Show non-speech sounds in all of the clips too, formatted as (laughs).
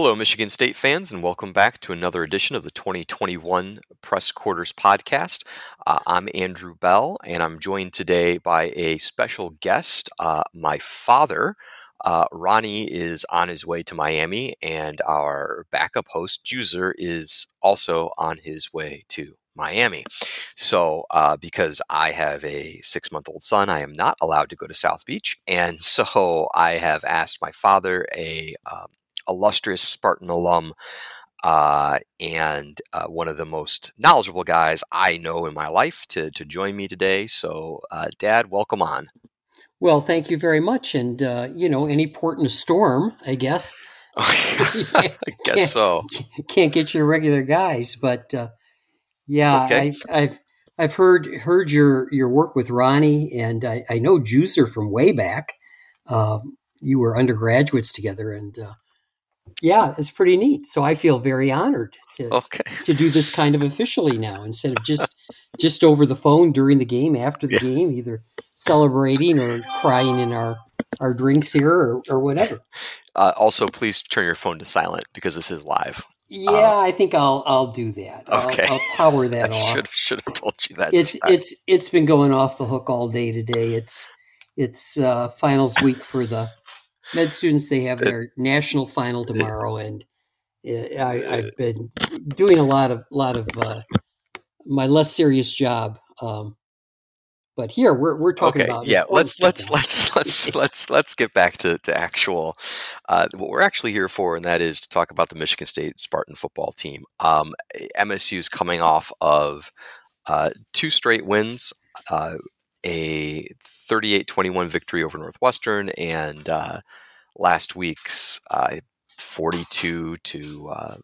Hello, Michigan State fans, and welcome back to another edition of the 2021 Press Quarters podcast. Uh, I'm Andrew Bell, and I'm joined today by a special guest. Uh, my father, uh, Ronnie, is on his way to Miami, and our backup host, Juicer, is also on his way to Miami. So, uh, because I have a six month old son, I am not allowed to go to South Beach. And (laughs) so I have asked my father, a um, illustrious Spartan alum uh, and uh, one of the most knowledgeable guys I know in my life to, to join me today. So, uh, Dad, welcome on. Well, thank you very much. And, uh, you know, any port in a storm, I guess. (laughs) I (laughs) guess so. Can't get your regular guys, but uh, yeah, okay. I've, I've I've heard heard your your work with Ronnie, and I, I know Juicer from way back. Uh, you were undergraduates together, and uh, yeah, it's pretty neat. So I feel very honored to okay. to do this kind of officially now instead of just (laughs) just over the phone during the game, after the yeah. game, either celebrating or crying in our our drinks here or, or whatever. Uh, also, please turn your phone to silent because this is live. Yeah, um, I think I'll I'll do that. Okay, I'll, I'll power (laughs) that off. Should should have told you that. It's it's it's been going off the hook all day today. It's it's uh, finals week for the med students they have their national final tomorrow, and uh, I, have been doing a lot of lot of uh, my less serious job. Um, but here we're we're talking okay, about yeah. Let's let's let's (laughs) let's let's let's get back to to actual uh, what we're actually here for, and that is to talk about the Michigan State Spartan football team. Um, MSU is coming off of uh, two straight wins. Uh, a 38-21 victory over Northwestern and uh, last week's uh, 42 to uh,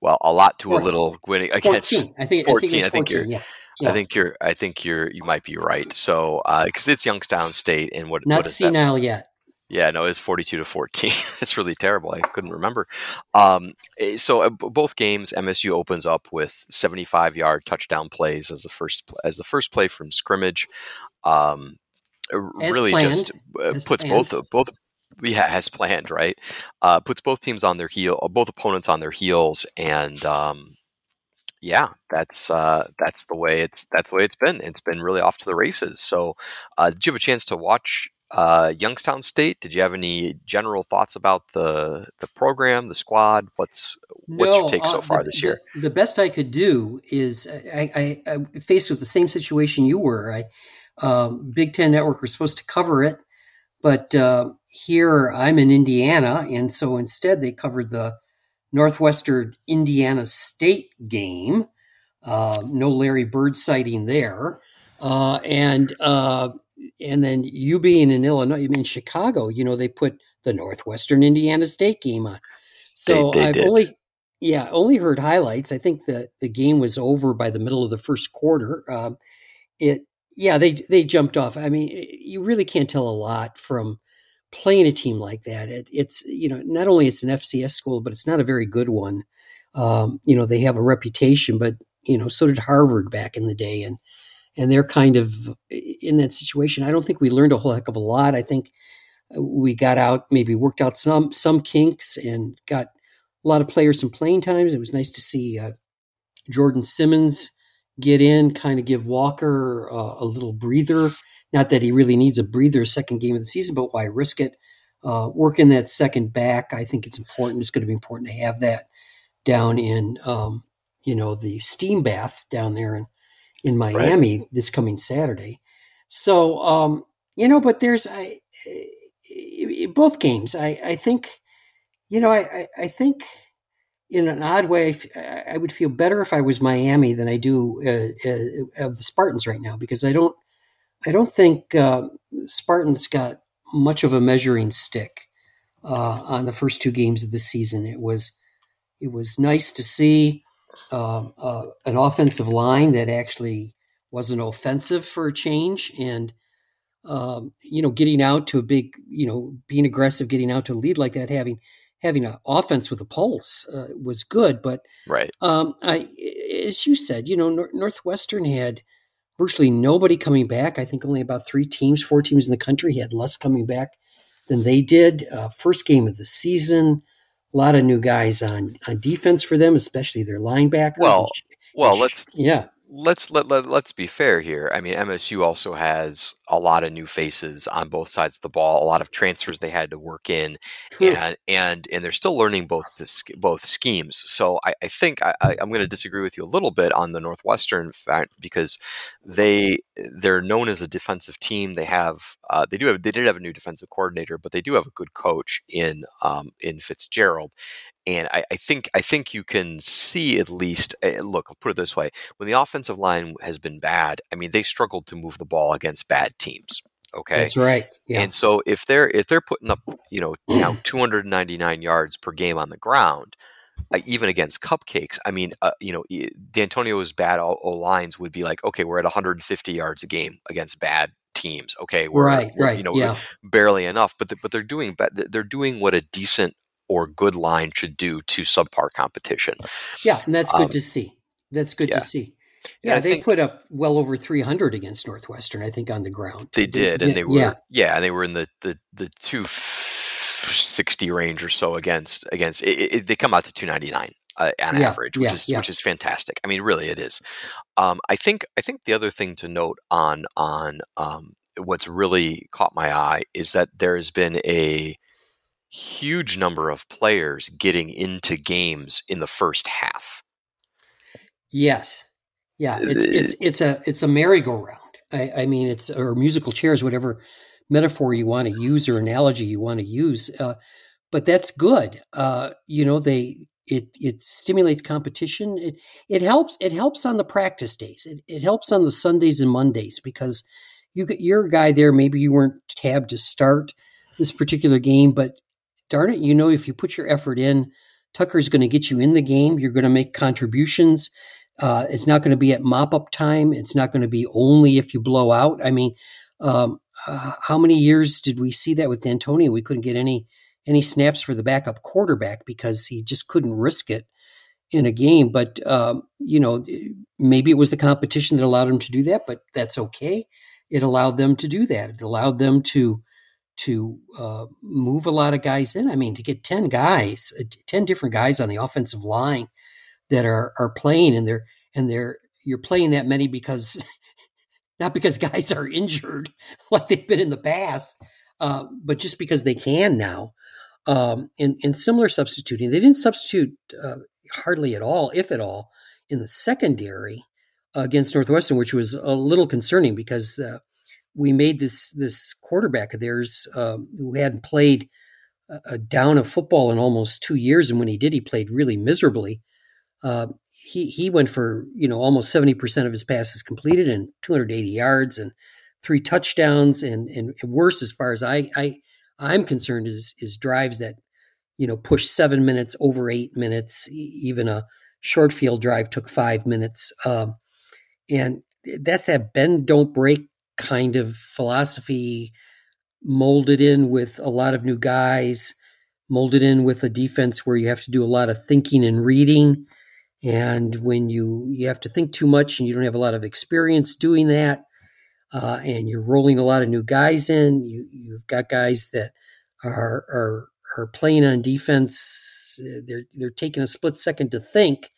well a lot to 14. a little winning against 14. I think 14 I think, I think you're yeah. Yeah. I think you're. I think you're. You might be right. So, because uh, it's Youngstown State, and what not what senile that? yet. Yeah, no, it's forty-two to fourteen. (laughs) it's really terrible. I couldn't remember. Um, eh, so uh, both games, MSU opens up with seventy-five yard touchdown plays as the first as the first play from scrimmage. Um, really planned. just uh, puts planned. both both yeah has planned right. Uh, puts both teams on their heel, both opponents on their heels, and um, yeah, that's uh, that's the way it's that's the way it's been. It's been really off to the races. So, uh, did you have a chance to watch uh, Youngstown State? Did you have any general thoughts about the the program, the squad? What's what's no, your take so uh, far the, this year? The, the, best I could do is I, I, I, faced with the same situation you were. I um, Big Ten Network was supposed to cover it, but uh, here I'm in Indiana, and so instead they covered the Northwestern Indiana State game. Uh, no Larry Bird sighting there. Uh, and uh, and then you being in Illinois, in Chicago, you know they put the Northwestern Indiana State game on. So they, they I've did. only yeah only heard highlights. I think the the game was over by the middle of the first quarter. Um, it yeah they they jumped off. I mean you really can't tell a lot from playing a team like that. It, it's you know not only it's an FCS school, but it's not a very good one. Um, you know they have a reputation, but you know so did Harvard back in the day, and and they're kind of in that situation. I don't think we learned a whole heck of a lot. I think we got out maybe worked out some some kinks and got a lot of players some playing times. It was nice to see uh, Jordan Simmons get in, kind of give Walker uh, a little breather not that he really needs a breather second game of the season, but why risk it? Uh, working that second back, I think it's important. It's going to be important to have that down in, um, you know, the steam bath down there in, in Miami right. this coming Saturday. So, um, you know, but there's I, both games. I, I think, you know, I, I think in an odd way, I would feel better if I was Miami than I do uh, uh, of the Spartans right now because I don't I don't think uh, Spartans got much of a measuring stick uh, on the first two games of the season. It was it was nice to see uh, uh an offensive line that actually wasn't offensive for a change, and um, you know, getting out to a big, you know, being aggressive, getting out to a lead like that, having having an offense with a pulse uh, was good. But right, um, I, as you said, you know, Nor- Northwestern had virtually nobody coming back. I think only about three teams, four teams in the country had less coming back than they did. Uh, first game of the season, a lot of new guys on on defense for them, especially their linebackers. Well, well, let's yeah let's let, let let's be fair here. I mean, MSU also has a lot of new faces on both sides of the ball, a lot of transfers they had to work in, and and and they're still learning both the, both schemes. So I, I think I, am going to disagree with you a little bit on the Northwestern fact because they they're known as a defensive team. They have uh, they do have they did have a new defensive coordinator, but they do have a good coach in um, in Fitzgerald, and I, I, think I think you can see at least. Uh, look, I'll put it this way: when the offensive line has been bad, I mean, they struggled to move the ball against bad teams. Okay, that's right. Yeah. And so if they're if they're putting up you know now (clears throat) 299 yards per game on the ground, uh, even against cupcakes, I mean, uh, you know, Dantonio's bad O lines would be like, okay, we're at 150 yards a game against bad teams. Okay, we're, right, we're, right, you know, yeah. barely enough, but the, but they're doing but they're doing what a decent or good line should do to subpar competition. Yeah, and that's good um, to see. That's good yeah. to see. Yeah, they put up well over 300 against Northwestern, I think, on the ground. They did, and they were yeah, yeah and they were in the the the two sixty range or so against against. It, it, they come out to 299 uh, on yeah, average, which is which is fantastic. I mean, really, it is. Um, I think I think the other thing to note on on um, what's really caught my eye is that there has been a huge number of players getting into games in the first half. Yes. Yeah, it's it's it's a it's a merry-go-round. I, I mean, it's or musical chairs, whatever metaphor you want to use or analogy you want to use. Uh, but that's good. Uh, you know, they it it stimulates competition. It it helps it helps on the practice days. It it helps on the Sundays and Mondays because you you're a guy there. Maybe you weren't tabbed to start this particular game, but darn it, you know, if you put your effort in, Tucker's going to get you in the game. You're going to make contributions. Uh, it's not going to be at mop up time. It's not going to be only if you blow out. I mean, um, uh, how many years did we see that with Dantonio? We couldn't get any any snaps for the backup quarterback because he just couldn't risk it in a game. But um, you know, maybe it was the competition that allowed him to do that. But that's okay. It allowed them to do that. It allowed them to to uh, move a lot of guys in. I mean, to get ten guys, uh, ten different guys on the offensive line that are are playing, and they're and they're you're playing that many because (laughs) not because guys are injured (laughs) like they've been in the past, uh, but just because they can now. Um, and, and similar substituting, they didn't substitute uh, hardly at all, if at all, in the secondary against Northwestern, which was a little concerning because uh, we made this this quarterback of theirs um, who hadn't played a, a, down of football in almost two years, and when he did, he played really miserably. Uh, he he went for you know almost seventy percent of his passes completed and 280 yards and three touchdowns, and and worse as far as I I I'm concerned is is drives that you know push seven minutes over eight minutes, even a short field drive took five minutes, um, and that's that bend don't break kind of philosophy molded in with a lot of new guys, molded in with a defense where you have to do a lot of thinking and reading. And when you you have to think too much and you don't have a lot of experience doing that, uh, and you're rolling a lot of new guys in, you you've got guys that are are are playing on defense. They're they're taking a split second to think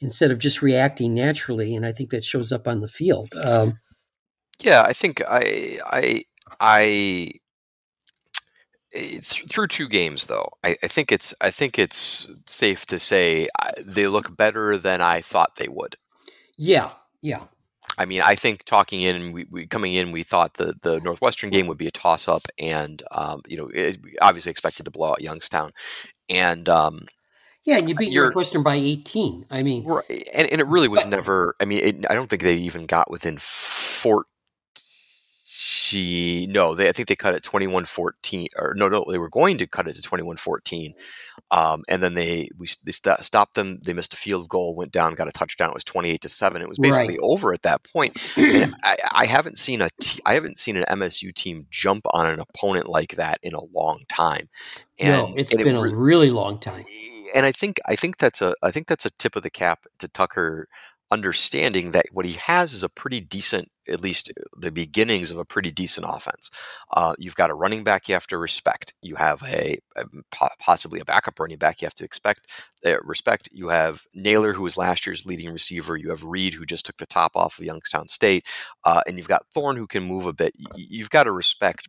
instead of just reacting naturally, and I think that shows up on the field. Um, yeah, I think I I I eh, through two games though. I, I, think it's I think it's safe to say uh, they look better than I thought they would. Yeah, yeah. I mean, I think talking in, we, we coming in, we thought the the Northwestern game would be a toss up, and um, you know, it, obviously expected to blow out Youngstown, and um, yeah, and you beat Northwestern by eighteen. I mean, right, and, and it really was never. I mean, it, I don't think they even got within four she no they i think they cut it 2114 or no no they were going to cut it to 2114 um, and then they we they st- stopped them they missed a field goal went down got a touchdown it was 28 to 7 it was basically right. over at that point and (clears throat) I, I haven't seen a t- i haven't seen an msu team jump on an opponent like that in a long time and, no it's and been it, a really long time and i think i think that's a i think that's a tip of the cap to tucker understanding that what he has is a pretty decent at least the beginnings of a pretty decent offense. Uh, you've got a running back you have to respect. You have a, a possibly a backup running back you have to expect uh, respect. You have Nailor, who was last year's leading receiver. You have Reed, who just took the top off of Youngstown State, uh, and you've got Thorne, who can move a bit. You've got to respect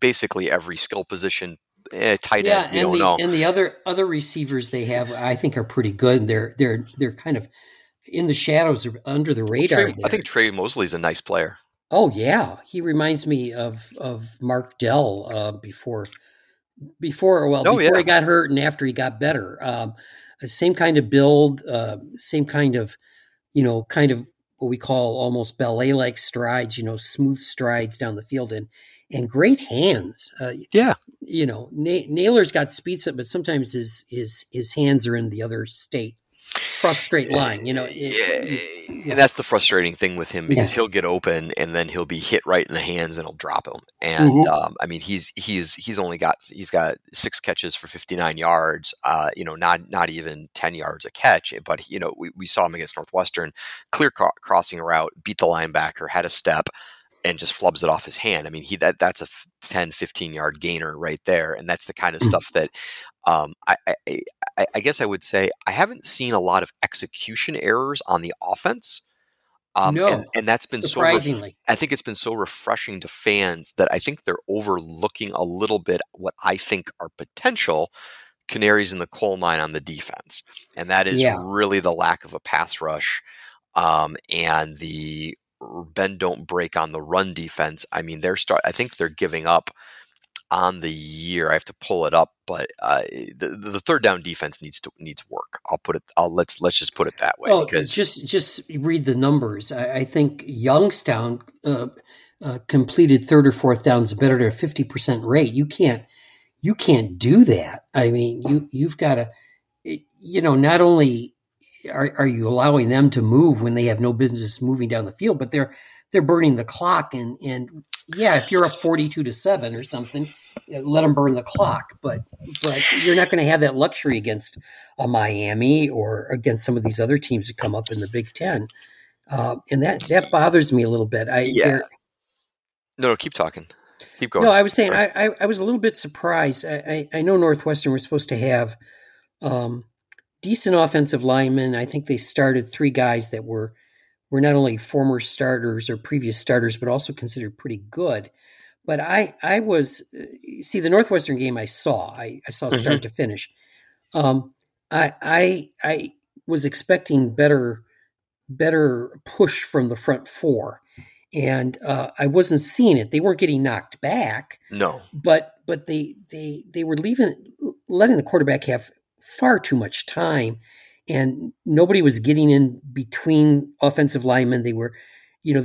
basically every skill position eh, tight yeah, end. We and don't the, know. And the other other receivers they have, I think, are pretty good. They're they're they're kind of in the shadows or under the radar. Tre, I think Tre Mosley's a nice player. Oh yeah, he reminds me of of Mark Dell uh, before before well Oh, before yeah. he got hurt and after he got better. Um, same kind of build, uh, same kind of you know kind of what we call almost ballet like strides. You know, smooth strides down the field and and great hands. Uh, Yeah. you know, Na- Nailor's got speed, set, but sometimes his his his hands are in the other state, cross straight line. You know, it- yeah, yeah. and that's the frustrating thing with him because Yeah. he'll get open and then he'll be hit right in the hands and he'll drop him. And Mhm. um, I mean, he's he's he's only got he's got six catches for 59 yards. Uh, you know, not not even 10 yards a catch. But you know, we, we saw him against Northwestern, clear cro- crossing route, beat the linebacker, had a step. And just flubs it off his hand. I mean, he that that's a 10, 15 yard gainer right there, and that's the kind of Mhm. stuff that um, I, I, I, guess I would say I haven't seen a lot of execution errors on the offense. Um, No, and, and that's been so ref- surprisingly. I think it's been so refreshing to fans that I think they're overlooking a little bit what I think are potential canaries in the coal mine on the defense, and that is Yeah. really the lack of a pass rush um, and the bend don't break on the run defense. I mean, they're start. I think they're giving up on the year. I have to pull it up, but uh, the, the third down defense needs to needs work. I'll put it. I'll let's let's just put it that way. Well, because just just read the numbers. I, I think Youngstown uh, uh, completed third or fourth downs better at a fifty percent rate. You can't you can't do that. I mean, you you've got to you know not only are, are you allowing them to move when they have no business moving down the field, but they're they're burning the clock and and yeah, if you're up forty two to seven or something, let them burn the clock. But but you're not going to have that luxury against a Miami or against some of these other teams that come up in the Big Ten, uh, and that that bothers me a little bit. I Yeah. no, no, keep talking. Keep going. no, I was saying I, I, I was a little bit surprised. I, I, I know Northwestern was supposed to have um, decent offensive linemen. I think they started three guys that were were not only former starters or previous starters, but also considered pretty good. But I I was uh, see the Northwestern game I saw I, I saw start to finish. Um, I I I was expecting better better push from the front four, and uh, I wasn't seeing it. They weren't getting knocked back, no. but but they they they were leaving letting the quarterback have far too much time, and nobody was getting in between offensive linemen. They were. You know,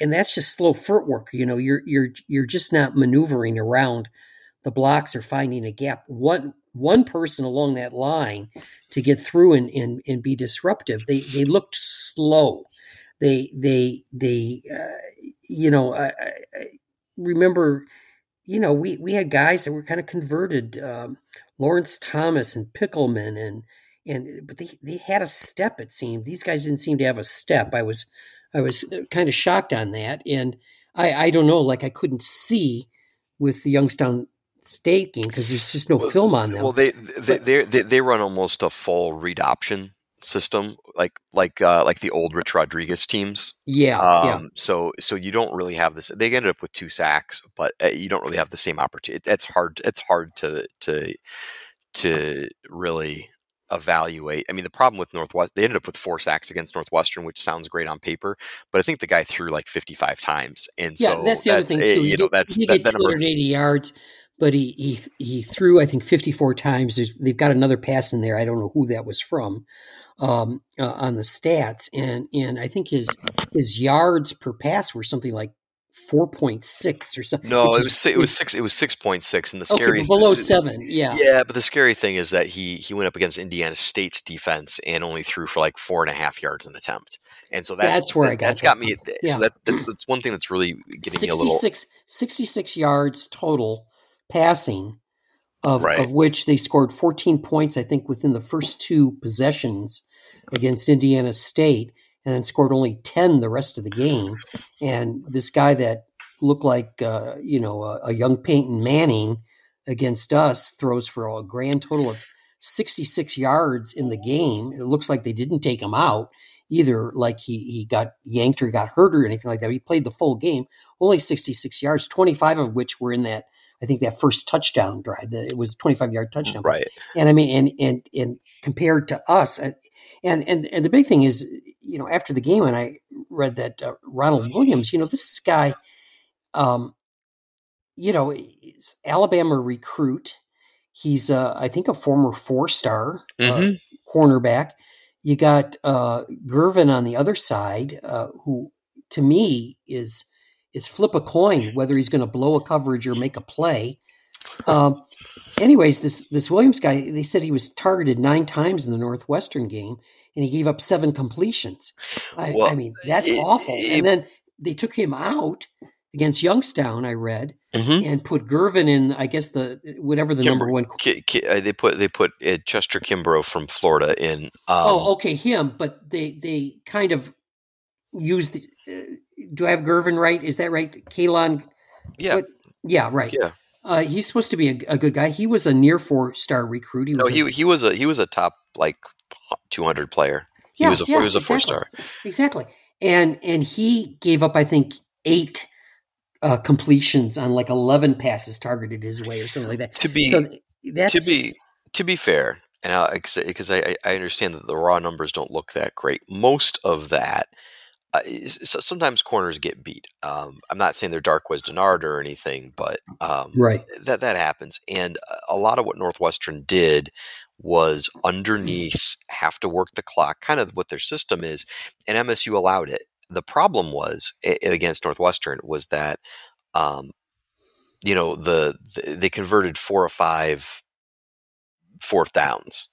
and that's just slow footwork. You know, you're you're you're just not maneuvering around the blocks or finding a gap. One one person along that line to get through and and, and be disruptive. They they looked slow. They they they uh, you know I I remember you know we we had guys that were kind of converted. Um, Lawrence Thomas and Pickleman and and but they they had a step. It seemed these guys didn't seem to have a step. I was I was kind of shocked on that, and I I don't know like I couldn't see with the Youngstown State game because there's just no Well, film on them. Well, they they, they they they run almost a full read option system, like like uh, like the old Rich Rodriguez teams. yeah, Um, yeah. So so you don't really have this. They ended up with two sacks, but uh, you don't really have the same opportunity. It's hard. It's hard to to to really evaluate. I mean, the problem with Northwest, they ended up with four sacks against Northwestern, which sounds great on paper, but I think the guy threw like 55 times, and Yeah, so that's the other thing eh, too. You He know, that's he that, that number. 280 yards, but he he he threw I think 54 times. There's, they've got another pass in there. I don't know who that was from um, uh, on the stats, and and I think his his yards per pass were something like 4.6 or something. No, it was it was six. It was six point six, and the scary but below seven. Yeah, Yeah, but the scary thing is that he he went up against Indiana State's defense and only threw for like four and a half yards an attempt, and so that's That's where I got that's that got me. Yeah. So that that's, that's one thing that's really getting me a little 66, 66 yards total passing, of, Right. of which they scored 14 points, I think, within the first two possessions against Indiana State. and then scored only 10 the rest of the game. And this guy that looked like, uh, you know, a, a, young Peyton Manning against us throws for a grand total of 66 yards in the game. It looks like they didn't take him out either, like he, he got yanked or got hurt or anything like that. He played the full game, only 66 yards, 25 of which were in that I think that first touchdown drive, the, it was a 25 yard touchdown. Right. And I mean, and, and, and compared to us, uh, and, and, and the big thing is, you know, after the game, and I read that uh, Ronald Williams, you know, this guy, um, you know, Alabama recruit. He's, uh, I think, a former four star uh, mm-hmm. cornerback. You got uh, Gervin on the other side, uh, who to me is is flip a coin whether he's going to blow a coverage or make a play. Um, anyways, this this Williams guy, they said he was targeted nine times in the Northwestern game, and he gave up seven completions. I, well, I mean, that's it, awful. It, and then they took him out against Youngstown. I read mm-hmm. and put Gervin in. I guess the whatever the Kimber, number one. Ki, Ki, uh, they put they put uh, Chester Kimbrough from Florida in. Um, oh, okay, him. But they they kind of used. The, uh, do I have Gervin right? Is that right? Kalon? Yeah. What? Yeah, right. Yeah. Uh, he's supposed to be a, a, good guy. He was a near four star recruit. He was no, he, a, he was a he was a top like 200 player. He yeah, was a yeah, he was a exactly. four star. Exactly. And and he gave up I think 8 uh, completions on like 11 passes targeted his way or something like that. To be so that's to be just, to be fair, and because I, I understand that the raw numbers don't look that great. Most of that uh, sometimes corners get beat. Um, I'm not saying they're Darqueze Dennard or anything, but um, right that that happens. And a lot of what Northwestern did was underneath have to work the clock, kind of what their system is, and MSU allowed it. The problem was against Northwestern was that, um, you know, the, the they converted four or five fourth downs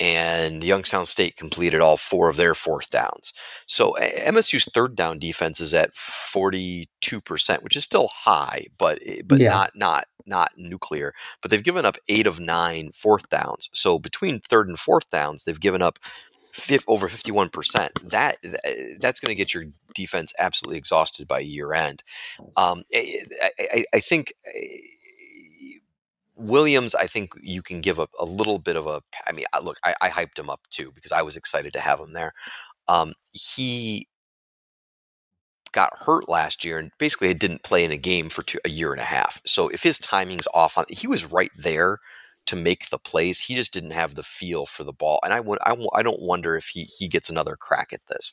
and Youngstown State completed all four of their fourth downs. So MSU's third down defense is at 42%, which is still high, but eh, but yeah. not not not nuclear. But they've given up 8 of 9 fourth downs. So between third and fourth downs, they've given up fifth, over 51%. That that's going to get your defense absolutely exhausted by year end. Um, eh, I, I, I think eh, Williams, I think you can give a, a little bit of a. I mean, look, I, I, hyped him up too because I was excited to have him there. Um, he got hurt last year and basically didn't play in a game for two, a year and a half. So if his timing's off on, he was right there to make the plays. He just didn't have the feel for the ball, and I would I, I don't wonder if he he gets another crack at this.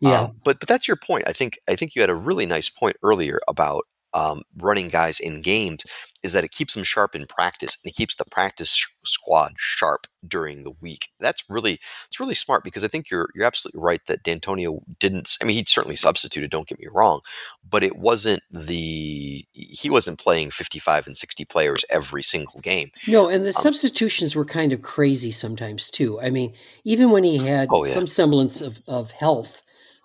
Yeah, um, but but that's your point. I think I think you had a really nice point earlier about um, running guys in games is that it keeps them sharp in practice and it keeps the practice squad sharp during the week. That's really it's really smart because I think you're you're absolutely right that Dantonio didn't. I mean, he certainly substituted. Don't get me wrong, but it wasn't the he wasn't playing 55 and 60 players every single game. No, and the um, substitutions were kind of crazy sometimes too. I mean, even when he had oh, yeah. some semblance of of health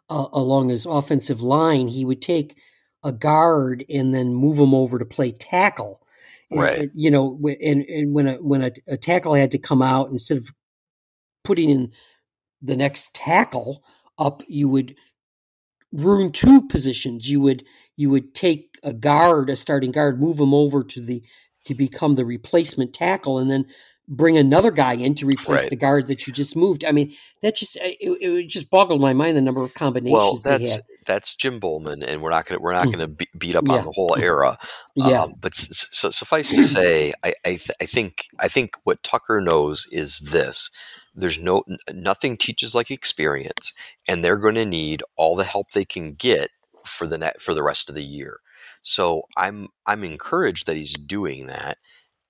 uh, along his offensive line, he would take a guard and then move him over to play tackle. Right. And, you know, and, and when a when a, a, tackle had to come out instead of putting in the next tackle up, you would ruin two positions. You would you would take a guard, a starting guard, move him over to the to become the replacement tackle, and then bring another guy in to replace right. the guard that you just moved. I mean, that just it, it just boggled my mind the number of combinations well, they had that's Jim Bollman, and we're not going to we're not mm. going to beat up yeah. on the whole era. Yeah. Um, but so, suffice to say, I I, th- I, think I think what Tucker knows is this: there's no nothing teaches like experience, and they're going to need all the help they can get for the net for the rest of the year. So I'm I'm encouraged that he's doing that,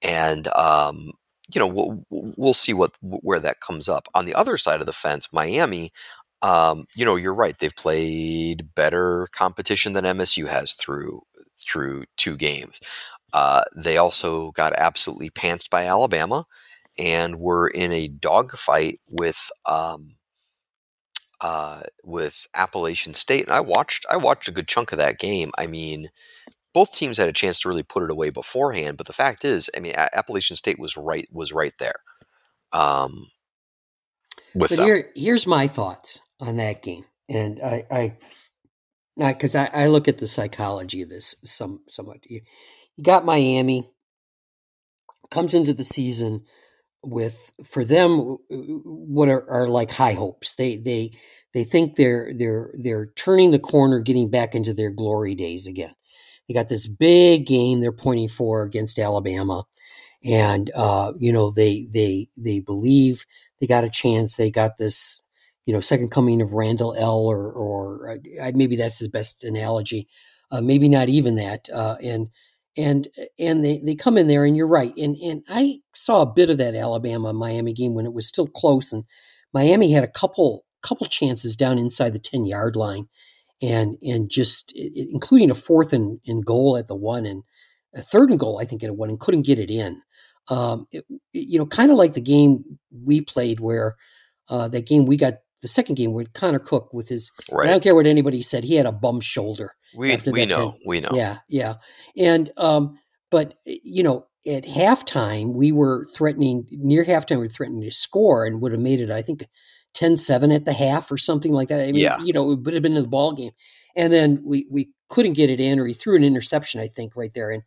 and um, you know we'll we'll see what where that comes up. On the other side of the fence, Miami, um, you know, you're right. They've played better competition than MSU has through through two games. Uh, they also got absolutely pantsed by Alabama, and were in a dogfight with um, uh, with Appalachian State. And I watched I watched a good chunk of that game. I mean, both teams had a chance to really put it away beforehand. But the fact is, I mean, Appalachian State was right was right there. Um, with but them. here here's my thoughts on that game. and I, I, because I, I, look at the psychology of this some somewhat. You, you got Miami comes into the season with for them what are, are like high hopes. They they they think they're they're they're turning the corner, getting back into their glory days again. They got this big game they're pointing for against Alabama, and uh, you know they they they believe they got a chance. They got this you know second coming of Randle El, or or uh, maybe that's his best analogy. Uh, maybe not even that. Uh, and and and they, they come in there and you're right and and I saw a bit of that Alabama Miami game when it was still close and Miami had a couple couple chances down inside the 10 yard line and and just it, including a fourth and, and goal at the one and a third and goal I think at a one and couldn't get it in um, it, you know kind of like the game we played where uh, that game we got the second game with Connor Cook with his right. I don't care what anybody said he had a bum shoulder we we know, game. we know. Yeah, yeah. And um, but you know, at halftime we were threatening near halftime we were threatening to score and would have made it, I think, 10-7 at the half or something like that. I mean, yeah. you know, it would have been in the ball game. And then we we couldn't get it in, or he threw an interception, I think, right there. And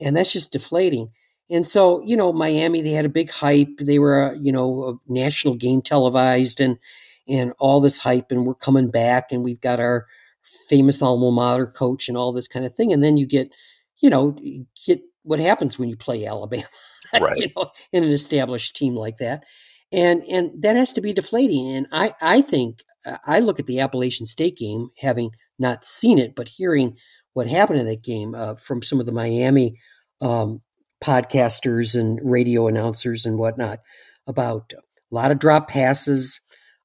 and that's just deflating. And so, you know, Miami, they had a big hype. They were, you know, a national game televised and and all this hype, and we're coming back, and we've got our famous alma mater coach and all this kind of thing. And then you get, you know, get what happens when you play Alabama, (laughs) right. you know, in an established team like that. And and that has to be deflating. And I I think uh, I look at the Appalachian State game, having not seen it, but hearing what happened in that game uh, from some of the Miami um, podcasters and radio announcers and whatnot about a lot of drop passes,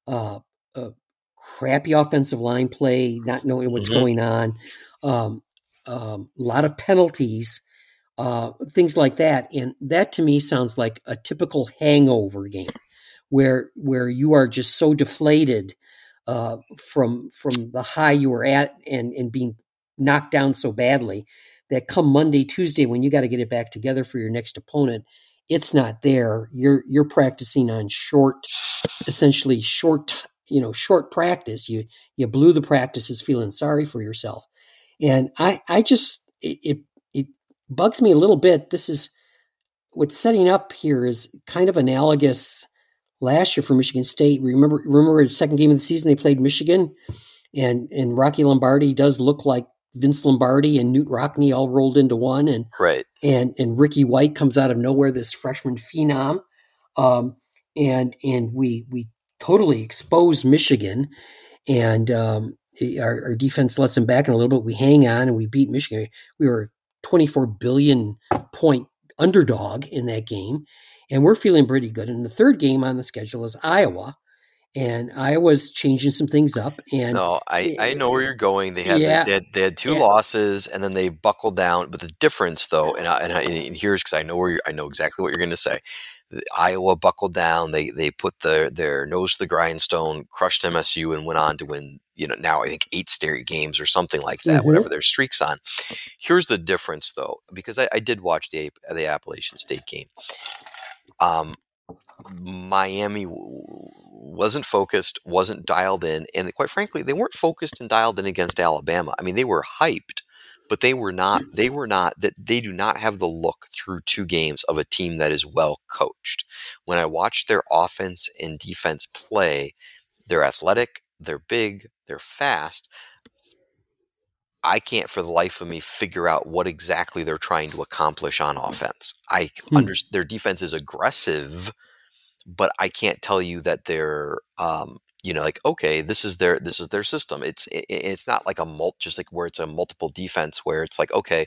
uh, uh, crappy offensive line play, not knowing what's mm-hmm. going on, um, um, a lot of penalties, uh, things like that. And that to me sounds like a typical hangover game where where you are just so deflated uh, from from the high you were at and and being knocked down so badly that come Monday Tuesday when you got to get it back together for your next opponent it's not there. You're you're practicing on short essentially short you know short practice. You you blew the practices feeling sorry for yourself. And i i just it, it, it bugs me a little bit. This is what's setting up here is kind of analogous last year for michigan state remember remember the second game of the season they played michigan and and rocky lombardi does look like vince lombardi and Knute Rockne all rolled into one and right and and ricky white comes out of nowhere this freshman phenom um, and and we we totally expose Michigan, and um, our, our, defense lets them back in a little bit. We hang on and we beat Michigan. We were 24 billion point underdog in that game, and we're feeling pretty good. And the third game on the schedule is Iowa. And Iowa's changing some things up. And no, I, I know where you're going. They had yeah, they, had, they had two yeah. losses, and then they buckled down. But the difference, though, and I, and, I, and here's because I know where I know exactly what you're going to say. Iowa buckled down. They they put their their nose to the grindstone, crushed MSU, and went on to win. You know, now I think eight straight games or something like that. Mm-hmm. Whatever their streaks on. Here's the difference, though, because I, I did watch the the Appalachian State game. Um, Miami wasn't focused, wasn't dialed in, and quite frankly, they weren't focused and dialed in against Alabama. I mean, they were hyped but they were not they were not that they do not have the look through two games of a team that is well coached when i watch their offense and defense play they're athletic they're big they're fast I can't for the life of me figure out what exactly they're trying to accomplish on offense. I hmm. understand their defense is aggressive, but I can't tell you that they're um, you know like okay this is their this is their system. It's it, it's not like a mult just like where it's a multiple defense where it's like okay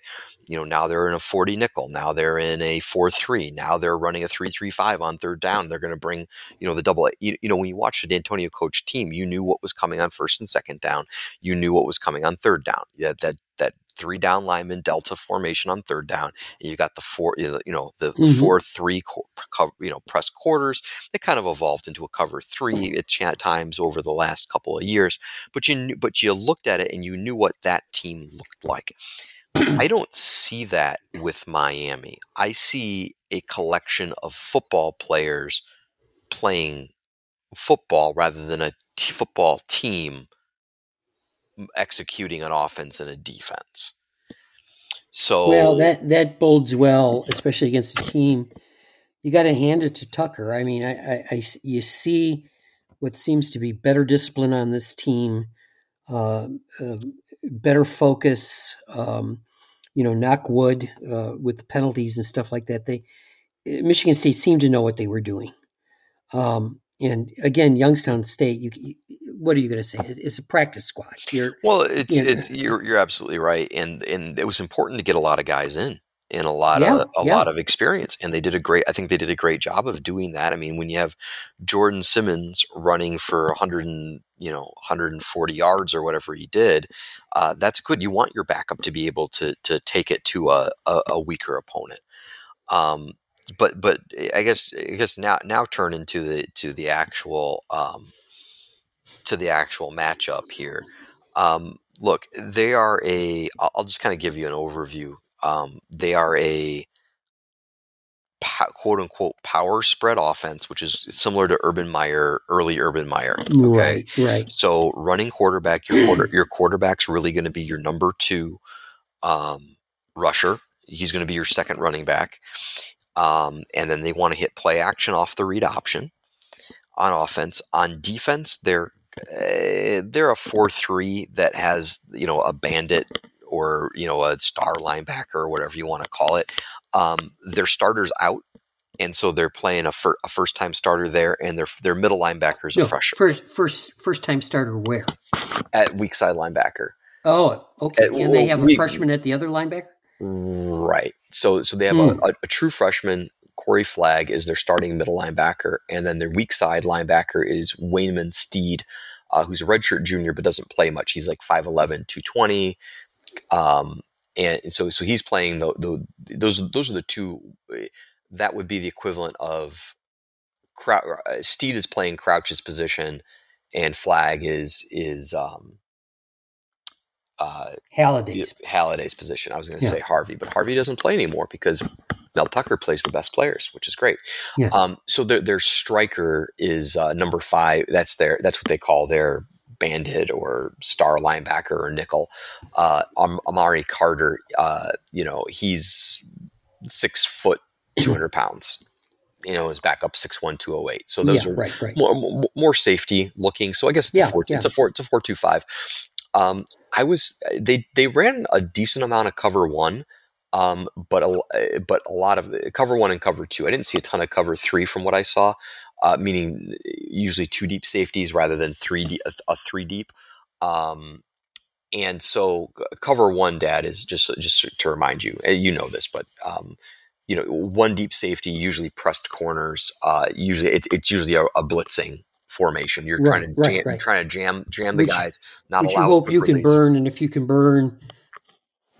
you know now they're in a 40 nickel now they're in a 4-3 now they're running a 3-3-5 on third down they're going to bring you know the double you, you know when you watch the Dantonio coach team you knew what was coming on first and second down you knew what was coming on third down that that that three down lineman delta formation on third down, and you got the four, you know, the mm-hmm. four three, you know, press quarters. It kind of evolved into a cover three at times over the last couple of years. But you, knew, but you looked at it and you knew what that team looked like. I (clears throat) don't see that with Miami. I see a collection of football players playing football rather than a t- football team executing an offense and a defense. So well, that that bodes well, especially against a team. You got to hand it to Tucker. I mean, I, I, I, you see what seems to be better discipline on this team, uh, uh, better focus. Um, you know, knock wood uh, with the penalties and stuff like that. They Michigan State seemed to know what they were doing. Um, and again, Youngstown State, you, what are you going to say? It's a practice squad. You're, well, it's you know, it's you're you're absolutely right, and and it was important to get a lot of guys in and a lot yeah, of a yeah. lot of experience, and they did a great. I think they did a great job of doing that. I mean, when you have Jordan Simmons running for 100 and you know 140 yards or whatever he did, uh, that's good. You want your backup to be able to to take it to a a, a weaker opponent. Um, but but eh, I guess I guess now now turn into the to the actual um, to the actual matchup here. Um, look, they are a. I'll just kind of give you an overview. Um, they are a quote unquote power spread offense, which is similar to Urban Meyer, early Urban Meyer. Okay? Right, right. So running quarterback, your quarter, (clears throat) your quarterback's really going to be your number two um, rusher. He's going to be your second running back. Um, and then they want to hit play action off the read option on offense. On defense, they're uh, they're a four three that has you know a bandit or you know a star linebacker or whatever you want to call it. Um, their starters out, and so they're playing a, fir- a first time starter there, and their their middle linebacker is no, a freshman. First first first time starter where? At weak side linebacker. Oh, okay. At, and they have a freshman at the other linebacker. Right. So so they have mm. a, a, true freshman. Corey Flagg is their starting middle linebacker, and then their weak side linebacker is Waynmon Steed, uh, who's a redshirt junior but doesn't play much. He's like 5'11", 220. Um, and, so so he's playing the, the those those are the two. That would be the equivalent of Crou- uh, Steed is playing Crouch's position, and Flagg is is um, uh, Haladay's Haladay's position. I was going to yeah. say Harvey, but Harvey doesn't play anymore because Mel Tucker plays the best players, which is great. Yeah. Um, so their their striker is uh, number five. That's their that's what they call their bandit or star linebacker or nickel. Uh, Amari Carter, uh, you know, he's six foot, two hundred pounds. You know, his backup six one two oh eight. So those yeah, are right, right. More, more safety looking. So I guess it's yeah, a four. It's a four. It's a four two five. Um, I was they they ran a decent amount of cover one, um, but a, but a lot of cover one and cover two. I didn't see a ton of cover three from what I saw, uh, meaning usually two deep safeties rather than three deep, a, three deep. Um, and so cover one, Dad, is just just to remind you. Eh, you know this, but um, you know one deep safety usually pressed corners. Uh, usually it, it's usually a, a blitzing formation. You're right, trying to right, jam, right. trying to jam jam the which, guys, not which allow. You hope you release. can burn, and if you can burn,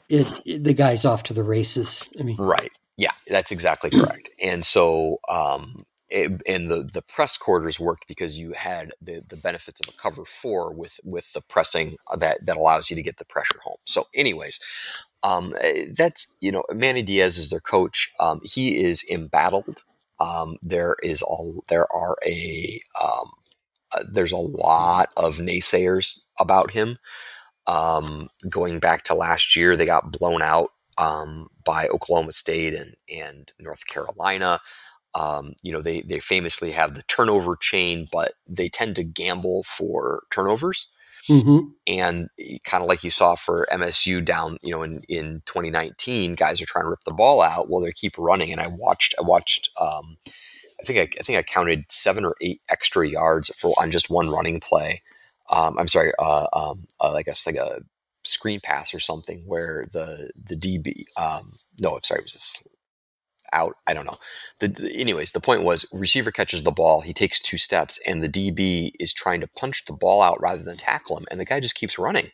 it, it, the guy's off to the races. I mean, right? Yeah, that's exactly correct. (clears throat) And so, um, it, and the the press quarters worked because you had the the benefits of a cover four with with the pressing that that allows you to get the pressure home. So, anyways. Um, that's you know Manny Diaz is their coach. Um, he is embattled um, there is all there are a um, uh, there's a lot of naysayers about him. Um, going back to last year, they got blown out um, by Oklahoma State and and North Carolina. Um, you know, they they famously have the turnover chain, but they tend to gamble for turnovers. Mm-hmm. And kind of like you saw for MSU down, you know, in, in 2019, guys are trying to rip the ball out. Well, they keep running. And I watched, I watched, um, I think I, I, think I counted seven or eight extra yards for on just one running play. Um, I'm sorry, uh, um, uh, I guess like a screen pass or something where the the DB. Um, no, I'm sorry, it was a out. I don't know. The, the, anyways, the point was receiver catches the ball, he takes two steps, and the DB is trying to punch the ball out rather than tackle him, and the guy just keeps running.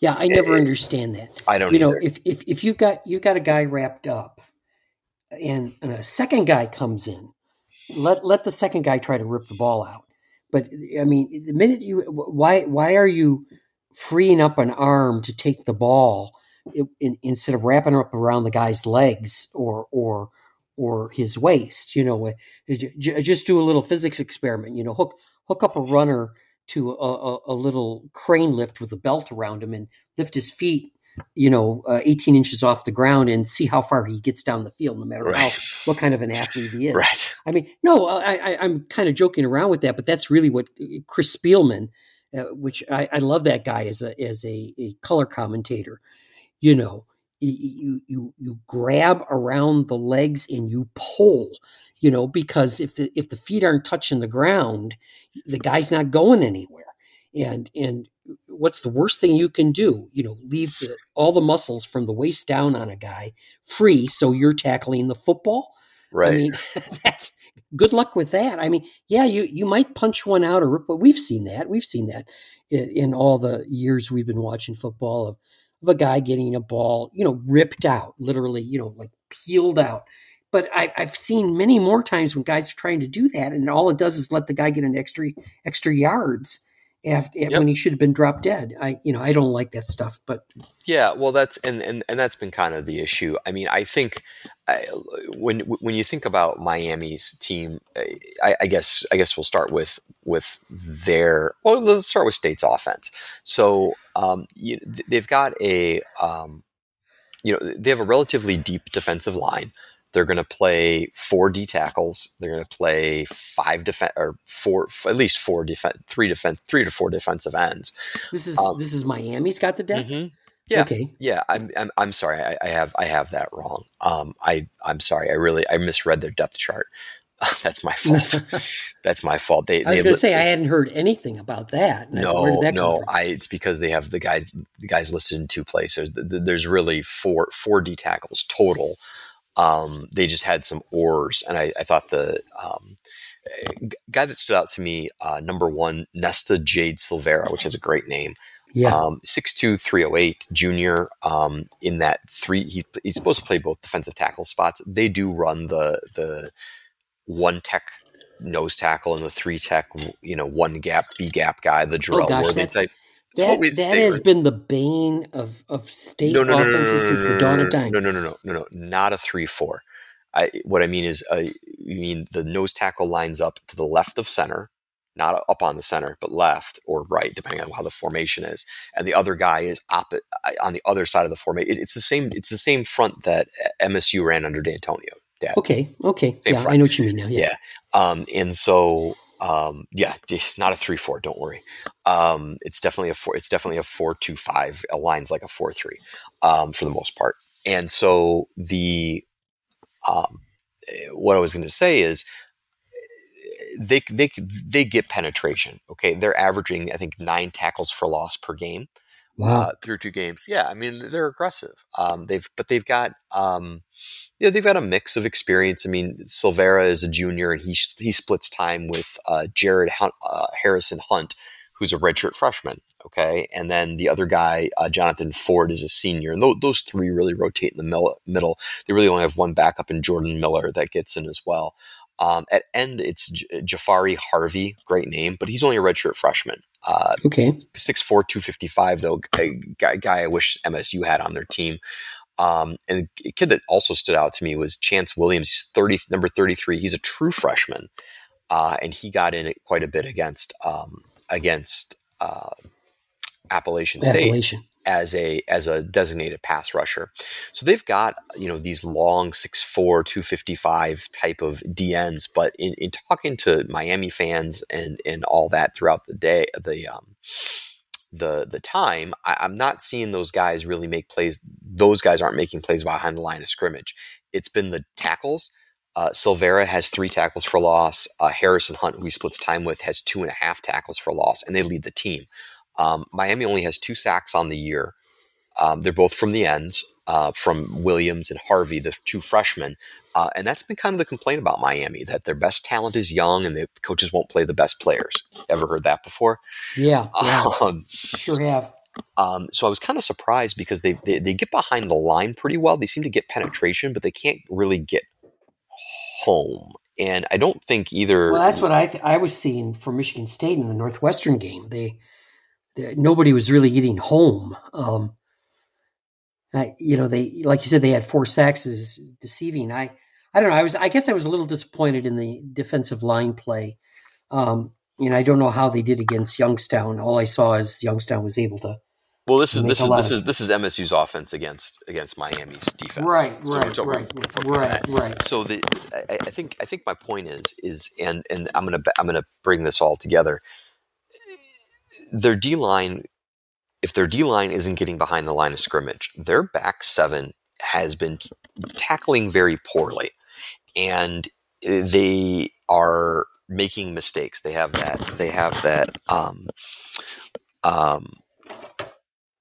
Yeah, I never it, understand that. I don't. You either. know, if if if you got you got a guy wrapped up, and, and a second guy comes in let let the second guy try to rip the ball out. But I mean, the minute you why why are you freeing up an arm to take the ball in, instead of wrapping up around the guy's legs or or or his waist? You know, eh, just do a little physics experiment. You know, hook hook up a runner to a, a, a, little crane lift with a belt around him and lift his feet, you know, uh, 18 inches off the ground and see how far he gets down the field, no matter right. how, what kind of an athlete he is. Right. I mean, no, I, am kind of joking around with that, but that's really what uh, Chris Spielman, uh, which I, I, love that guy as a as a, a color commentator. You know, you you you grab around the legs and you pull you know because if the if the feet aren't touching the ground the guy's not going anywhere and and what's the worst thing you can do? You know leave the, all the muscles from the waist down on a guy free so you're tackling the football? Right. i mean (laughs) that's good luck with that. I mean yeah you you might punch one out or but we've seen that. We've seen that in, in all the years we've been watching football of of a guy getting a ball, you know, ripped out, literally, you know, like peeled out. But I, have seen many more times when guys are trying to do that, and all it does is let the guy get an extra extra yards after, yep. when he should have been dropped dead. I, you know, I don't like that stuff. But yeah, well, that's and and and that's been kind of the issue. I mean, I think I, when when you think about Miami's team, I, I, guess I guess we'll start with with their well, let's start with State's offense. So um, you, they've got a um, you know they have a relatively deep defensive line. They're going to play four D tackles. They're going to play five defense or four, at least four defense, three defense, three to four defensive ends. This is um, this is Miami's got the depth. Mm-hmm. Yeah. Okay. Yeah. I'm, I'm, I'm sorry. I, I, have, I have that wrong. Um, I, I'm sorry. I really, I misread their depth chart. (laughs) That's my (laughs) fault. That's my fault. They, I was going to say I hadn't heard anything about that. No, that no. I, it's because they have the guys, the guys listed in two places. There's really four, four D tackles total. Um, they just had some oars, and I, I thought the um, guy that stood out to me, uh, number one, Nesta Jade Silvera, which is a great name. Yeah. Um, 6'2", 308, junior, um, in that three, he, he's supposed to play both defensive tackle spots. They do run the, the one tech nose tackle and the three tech, you know, one gap, B gap guy, the drill. oh type. That, that has been the bane of, of state no, no, offenses no, since the dawn of time. No, no, no, no, no, no, not a three four. I, what I mean is, uh, you mean the nose tackle lines up to the left of center, not up on the center, but left or right, depending on how the formation is. And the other guy is uh, on the other side of the formation. It's the same. It's the same front that MSU ran under Dantonio. Dad. Okay. Okay. Same yeah, front. I know what you mean now. Yeah. yeah. Um, and so, um, yeah, it's not a three four. Don't worry. Um, it's definitely a four. It's definitely a four two five. Aligns like a four three, um, for the most part. And so the, um, eh, what I was going to say is they they they get penetration. Okay, they're averaging I think nine tackles for loss per game. Wow, uh, through two games. Yeah, I mean they're aggressive. Um, they've but they've got um, you know they've got a mix of experience. I mean Silvera is a junior and he he splits time with uh, Jared Hunt, uh, Harrison Hunt, who's a redshirt freshman. Okay, and then the other guy, uh, Jonathan Ford, is a senior, and th- those three really rotate in the middle. They really only have one backup in Jordan Miller that gets in as well. Um, at end, it's J- Jahfari Harvey, great name, but he's only a redshirt freshman. Uh, okay. 6'4", 255, though, a guy, guy I wish MSU had on their team. Um, and a kid that also stood out to me was Chantz Williams. He's 30, number 33. He's a true freshman. Uh, and he got in it quite a bit against um, against uh, Appalachian State. Appalachian as a as a designated pass rusher. So they've got you know these long 6'4", 255 type of DNs. But in, in talking to Miami fans and and all that throughout the day, the um, the the time, I, am not seeing those guys really make plays. Those guys aren't making plays behind the line of scrimmage. It's been the tackles. Uh, Silvera has three tackles for loss. Uh, Harrison Hunt, who he splits time with, has two and a half tackles for loss, and they lead the team. Um, Miami only has two sacks on the year. Um, they're both from the ends, uh, from Williams and Harvey, the two freshmen. Uh, and that's been kind of the complaint about Miami that their best talent is young and the coaches won't play the best players. Ever heard that before? Yeah, yeah (laughs) um, sure have. Um, so I was kind of surprised because they, they, they get behind the line pretty well. They seem to get penetration, but they can't really get home. And I don't think either. Well, that's what I th- I was seeing for Michigan State in the Northwestern game. They nobody was really getting home. Um, I, you know, they like you said they had four sacks is deceiving. I I don't know. I was I guess I was a little disappointed in the defensive line play. Um, and I don't know how they did against Youngstown. All I saw is Youngstown was able to. Well, this is this is this is this is MSU's offense against against Miami's defense. Right, So right, right, right, right. So the I, I think I think my point is is and and I'm gonna I'm gonna bring this all together. Their D line, if their D line isn't getting behind the line of scrimmage, their back seven has been tackling very poorly, and they are making mistakes. They have that. They have that. Um, um,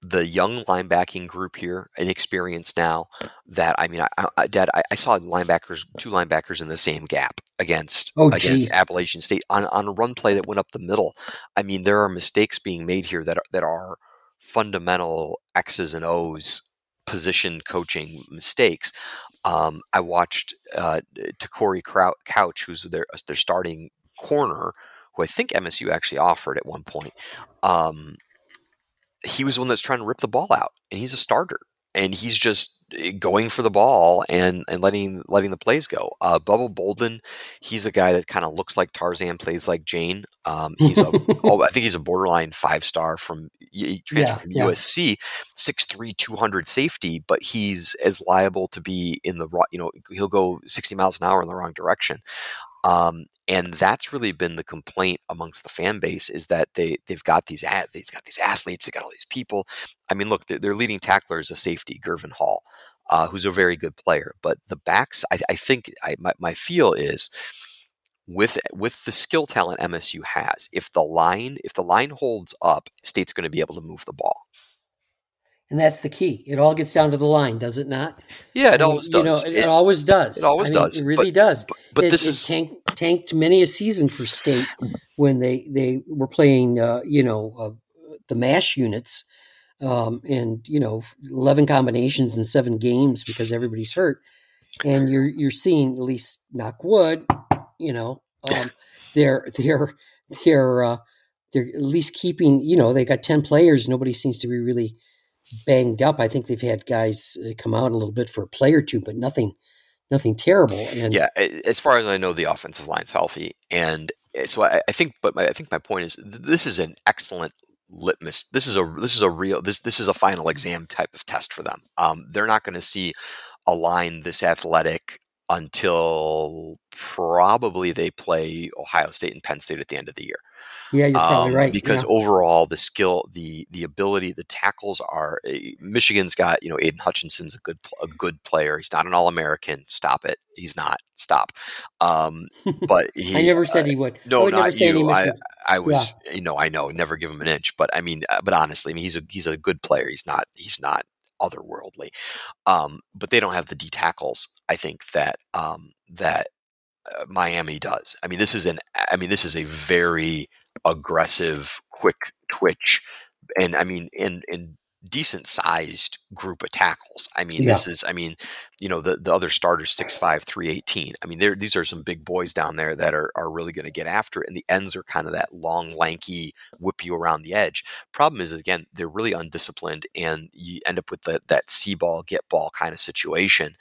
the young linebacking group here, inexperienced now. That I mean, I, I, Dad, I, I saw linebackers, two linebackers in the same gap against Oh, against. Appalachian State on, on a run play that went up the middle. I mean, there are mistakes being made here that are, that are fundamental X's and O's position coaching mistakes. Um, I watched uh, Te'Cory Crou- Couch, who's their their starting corner, who I think MSU actually offered at one point. Um, he was the one that's trying to rip the ball out, and he's a starter, and he's just eh, going for the ball and and letting letting the plays go. Uh, Bubba Bolden, he's a guy that kind of looks like Tarzan, plays like Jane. Um, he's a (laughs) oh, I think he's a borderline five star from he transferred Yeah, from yeah. USC, 6'3", 200 safety, but he's as liable to be in the you know he'll go sixty miles an hour in the wrong direction. Um, and that's really been the complaint amongst the fan base is that they they've got these ad, they've got these athletes, they got all these people. I mean, look, their, leading tackler is a safety, Gurvan Hall, uh, who's a very good player. But the backs, I, I think, I, my my feel is with with the skill talent MSU has, if the line if the line holds up, State's going to be able to move the ball. And that's the key. It all gets down to the line, does it not? Yeah, it always does. You know, it, It- always does. it always I mean, does, It really but- does. but, but it, this it is tanked, tanked many a season for state when they they were playing uh, you know uh, the mash units um, and you know 11 combinations in seven games because everybody's hurt and you're you're seeing at least knock wood you know um, they're they're they're uh, they're at least keeping you know they got 10 players nobody seems to be really banged up i think they've had guys uh, come out a little bit for a play or two but nothing nothing terrible and yeah. As far as I know, the offensive line's healthy, and eh, so I, I think. But my, I think my point is, th- this is an excellent litmus. This is a this is a real this this is a final exam type of test for them. Um, they're not going to see a line this athletic until probably they play Ohio State and Penn State at the end of the year. yeah you're probably Um, right because yeah. overall the skill the the ability the tackles are eh, michigan's got you know aidan hutchinson's a good a good player. He's not an all-american. Stop it. He's not. Stop. Um (laughs) but he I never said uh, he would. No would never not you. I i was you know i know never give him an inch but i mean uh, but honestly i mean he's a he's a good player. He's not he's not otherworldly um but they don't have the d tackles i think that um that uh, Miami does. I mean, this is an. I mean, this is a very aggressive, quick twitch, and I mean, in in decent sized group of tackles. I mean, this is. I mean, you know, the the other starters six five three eighteen. I mean, these are some big boys down there that are are really going to get after it, and the ends are kind of that long, lanky, whip you around the edge. Problem is, again, they're really undisciplined, and you end up with the, that see ball get ball kind of situation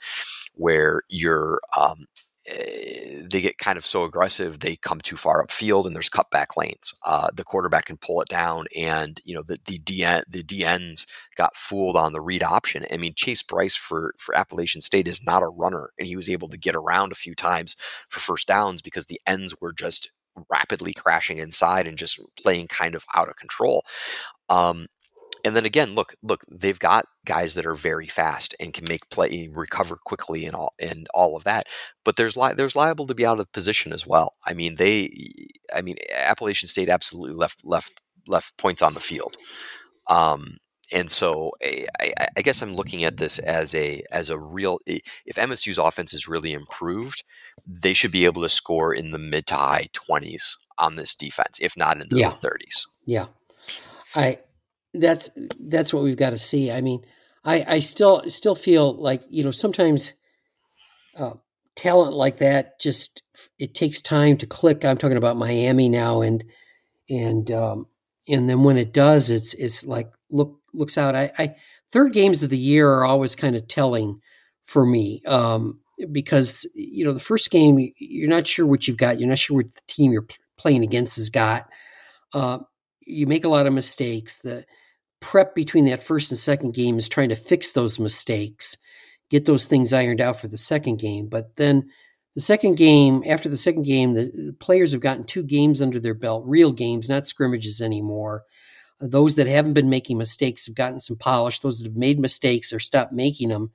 where you're um, they get kind of so aggressive they come too far upfield and there's cutback lanes. Uh, the quarterback can pull it down, and you know the the DN, the DNs got fooled on the read option. I mean Chase Brice for for Appalachian State is not a runner, and he was able to get around a few times for first downs because the ends were just rapidly crashing inside and just playing kind of out of control. Um, and then again, look, look, they've got guys that are very fast and can make play, recover quickly, and all and all of that. But there's li- there's liable to be out of position as well. I mean, they, I mean, Appalachian State absolutely left left left points on the field. Um, and so eh, I, I, I guess I'm looking at this as a as a real. If MSU's offense is really improved, they should be able to score in the mid to high 20s on this defense, if not in the Yeah. 30s. Yeah, I that's that's what we've got to see. I mean, I I still still feel like you know sometimes uh, talent like that just it takes time to click. I'm talking about Miami now, and and um, and then when it does, it's it's like look looks out. I, I third games of the year are always kind of telling for me um, because you know the first game you're not sure what you've got. You're not sure what the team you're playing against has got. Uh, you make a lot of mistakes. The prep between that first and second game is trying to fix those mistakes, get those things ironed out for the second game. But then the second game, after the second game, the, the players have gotten two games under their belt, real games, not scrimmages anymore. Those that haven't been making mistakes have gotten some polish. Those that have made mistakes or stopped making them.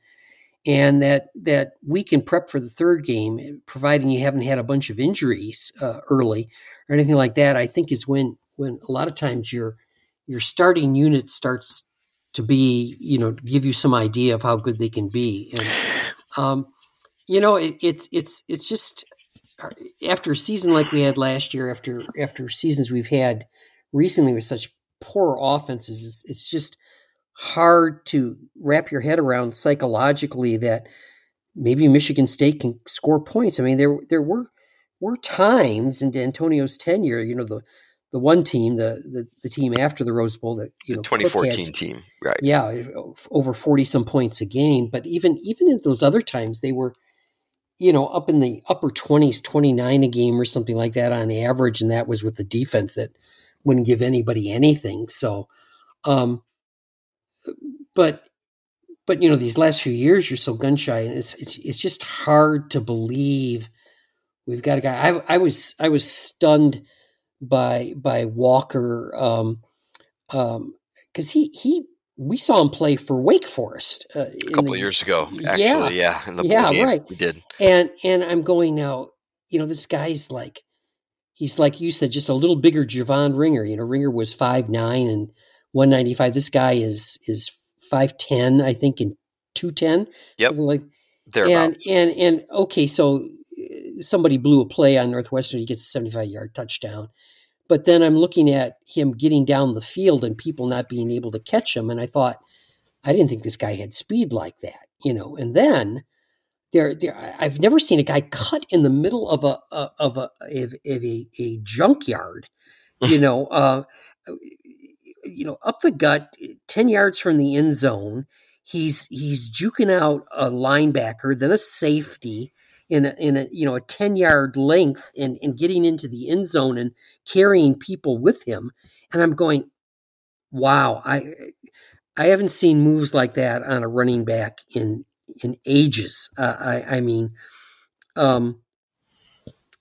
And that that week in prep for the third game, providing you haven't had a bunch of injuries uh, early or anything like that, I think is when when a lot of times your your starting unit starts to be you know give you some idea of how good they can be and um, you know it, it's it's it's just uh, after a season like we had last year after after seasons we've had recently with such poor offenses it's, it's just hard to wrap your head around psychologically that maybe Michigan State can score points. I mean, there there were were times in Dantonio's tenure, you know, the the one team, the the, the team after the Rose Bowl that you know, 2014 had, team, right? Yeah, over forty some points a game. But even even in those other times, they were, you know, up in the upper twenties, twenty nine a game or something like that on average, and that was with the defense that wouldn't give anybody anything. So, um, but but you know, these last few years, you're so gun shy, and it's it's it's just hard to believe we've got a guy. I I was I was stunned by by Walker um, um, because he he we saw him play for Wake Forest uh, a couple the, years ago. Actually, yeah, yeah, yeah, right. We did, and and I'm going now. You know, this guy's like he's like you said, just a little bigger Javon Ringer. You know, Ringer was five nine and one ninety five. This guy is is five ten, I think, and two ten. Yep, like thereabouts. And and and okay, so somebody blew a play on Northwestern, he gets a 75 yard touchdown. But then I'm looking at him getting down the field and people not being able to catch him. And I thought, I didn't think this guy had speed like that, you know. And then there, there I've never seen a guy cut in the middle of a, of a, of a, a junkyard, (laughs) you know, uh, you know, up the gut, 10 yards from the end zone. He's, he's juking out a linebacker, then a safety, in a, in a you know a 10 yard length and, and getting into the end zone and carrying people with him. And i'm going wow i i haven't seen moves like that on a running back in in ages. Uh, i i mean um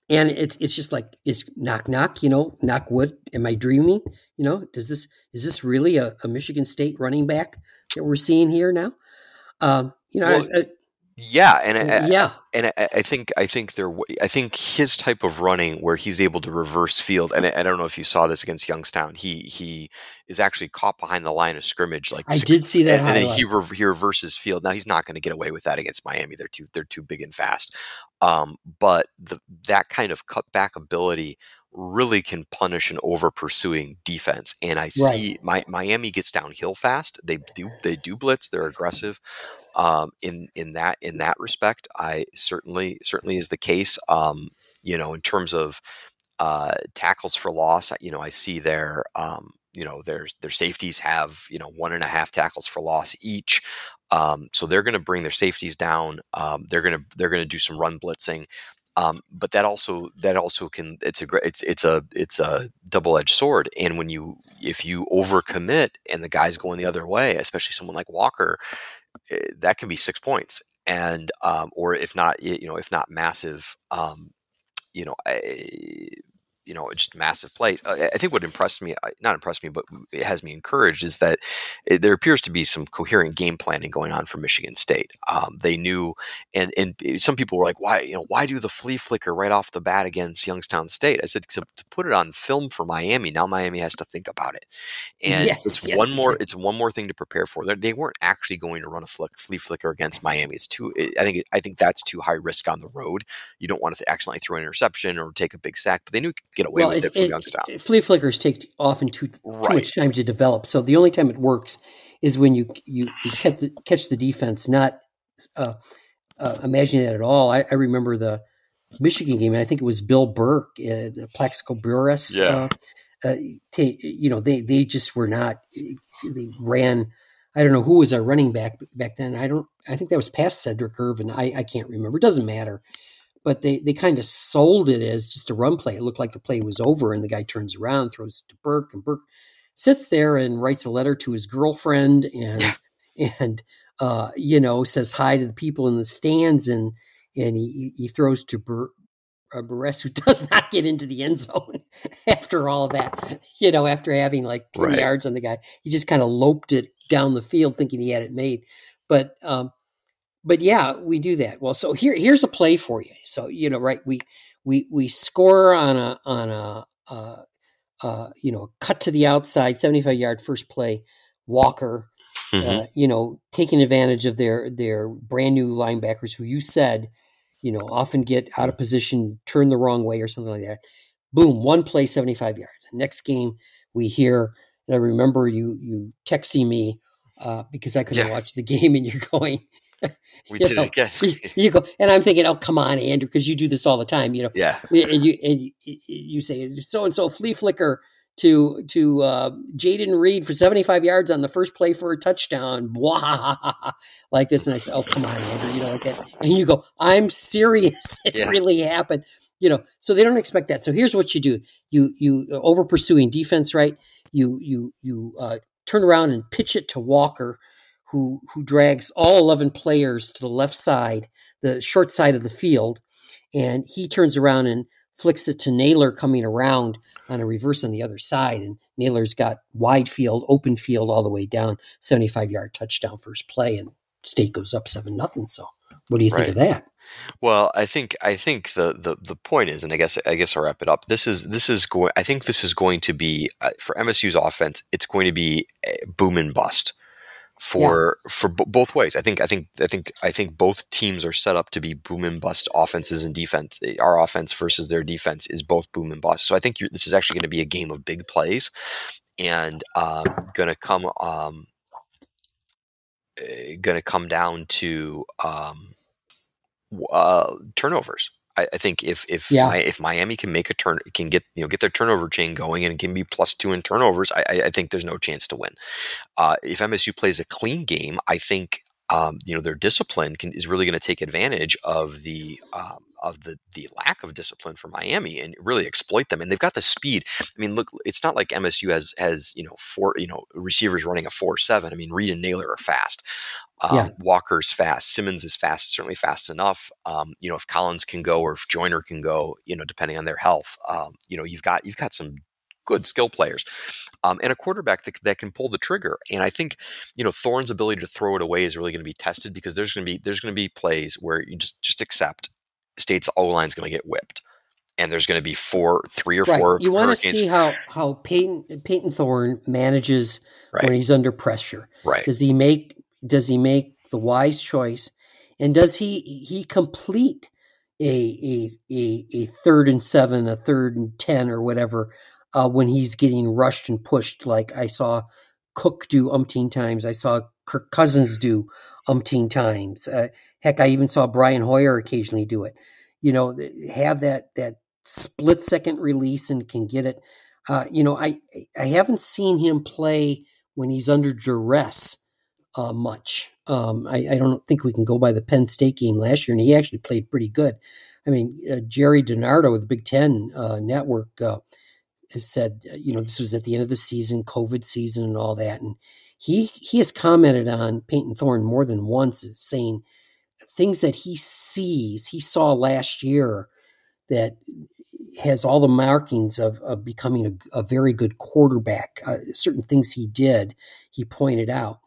and it's it's just like it's knock knock you know knock wood. Am i dreaming? You know does this is this really a, a michigan state running back that we're seeing here now? Um you know well, I, I, yeah, and I, yeah, and I, I, think I think there I think his type of running where he's able to reverse field, and I, I, don't know if you saw this against Youngstown. He he is actually caught behind the line of scrimmage. Like I six, did see that, and, and then he re, he reverses field. Now he's not going to get away with that against Miami. They're too they're too big and fast. Um, but the, that kind of cutback ability really can punish an over pursuing defense. And I see right. my, Miami gets downhill fast. They do they do blitz. They're aggressive um, in in that in that respect. I certainly certainly is the case. Um, you know, in terms of uh, tackles for loss, you know, I see their um, you know their their safeties have you know one and a half tackles for loss each. Um, so they're going to bring their safeties down. Um, they're going to they're going to do some run blitzing. Um, but that also that also can it's a it's it's a it's a double edged sword. And when you if you overcommit and the guy's going the other way, especially someone like Walker, that can be six points and um, or if not you know if not massive um, you know you know, just massive plate. Uh, I think what impressed me, uh, not impressed me, but it has me encouraged is that it, there appears to be some coherent game planning going on for Michigan State. Um, they knew, and and some people were like, why, you know, why do the flea flicker right off the bat against Youngstown State? I said to, to put it on film for Miami. Now Miami has to think about it, and yes, it's yes, one more. It's one more thing to prepare for. They're, they were not actually going to run a flick, flea flicker against Miami. It's too. It, I think. I think that's too high risk on the road. You don't want to accidentally throw an interception or take a big sack. But they knew get away well, with it, it. Flea flickers take often too, right. too much time to develop. So the only time it works is when you you, you catch, the, catch the defense, not uh, uh, imagining that at all. I, I, remember the Michigan game, I think it was Bill Burke, uh, the Plaxico. Yeah. Uh, uh, t- you know, they they just were not. They ran. I don't know who was our running back back then. I don't. I think that was past Sedrick Irvin. I, I can't remember. It doesn't matter but they they kind of sold it as just a run play. It looked like the play was over, and the guy turns around, throws it to Burke, and Burke sits there and writes a letter to his girlfriend, and and uh, you know says hi to the people in the stands, and and he he throws to Burke. Uh, Burress, who (laughs) does not get into the end zone (laughs) after all that, you know, after having like 10 Right. yards on the guy, he just kind of loped it down the field thinking he had it made. But um, but yeah, we do that. Well, so here here's a play for you. So you know, right? We we we score on a on a uh, uh, you know cut to the outside, seventy five yard first play. Walker, Mhm. uh, you know, taking advantage of their their brand new linebackers who you said, you know, often get out of position, turn the wrong way or something like that. Boom, one play, seventy five yards. And next game, we hear. And I remember you you texting me uh, because I couldn't Yeah. watch the (laughs) game, and you're going. We did know, it again. you, (laughs) you go, and I'm thinking, oh come on, Andrew, because you do this all the time, you know. yeah. And you and you, you say so and so flea flicker to to uh, Jayden Reed for 75 yards on the first play for a touchdown, Blah, (laughs) like this, and I say, oh come on, Andrew, you know, like that, and you go, I'm serious, (laughs) it Yeah. really happened, you know. So they don't expect that. So here's what you do: you you uh, over pursuing defense, right? You you you uh, turn around and pitch it to Walker. Who, who drags all 11 players to the left side, the short side of the field, and he turns around and flicks it to Nailor coming around on a reverse on the other side. And Nailor's got wide field, open field all the way down, 75 yard touchdown first play, and state goes up 7 nothing. So, what do you think of that? Well, I think I think the, the the point is, and I guess I guess I'll wrap it up. This is this is going. I think this is going to be uh, for MSU's offense. It's going to be a boom and bust for for b- both ways. I think I think I think I think both teams are set up to be boom and bust offenses and defense. Our offense versus their defense is both boom and bust. So I think this is actually going to be a game of big plays, and um, going to come um, going to come down to um, uh, turnovers. I, I think if if Yeah. If Miami can make a turn, can get you know get their turnover chain going and can be plus two in turnovers, I, I, I think there's no chance to win. Uh, if MSU plays a clean game, I think um, you know their discipline can, is really going to take advantage of the um, of the the lack of discipline for Miami and really exploit them. And they've got the speed. I mean, look, it's not like MSU has has you know four you know receivers running a four seven. I mean, Reed and Nailor are fast. Um, Yeah. Walker's fast. Simmons is fast, certainly fast enough. Um, you know, if Collins can go or if Joyner can go, you know, depending on their health, um, you know, you've got you've got some good skill players um, and a quarterback that, that can pull the trigger. And I think you know Thorne's ability to throw it away is really going to be tested because there's going to be there's going to be plays where you just just accept State's O line's going to get whipped, and there's going to be four, three or Right. four. You want to see how, how Payton, Payton Thorne manages when he's under pressure. right, Does he make does he make the wise choice? And does he he complete a a a, a third and seven, a third and ten, or whatever uh, when he's getting rushed and pushed? Like I saw Cook do umpteen times. I saw Kirk Cousins do umpteen times. Uh, heck, I even saw Brian Hoyer occasionally do it. You know, have that that split second release and can get it. Uh, you know, I I haven't seen him play when he's under duress uh, much. Um, I, I don't think we can go by the Penn State game last year, and he actually played pretty good. I mean, uh, Jerry DiNardo of the Big Ten uh, Network uh, has said, uh, you know, this was at the end of the season, COVID season, and all that, and he he has commented on Payton Thorne more than once, saying things that he sees, he saw last year that has all the markings of, of becoming a, a very good quarterback. Uh, certain things he did, he pointed out.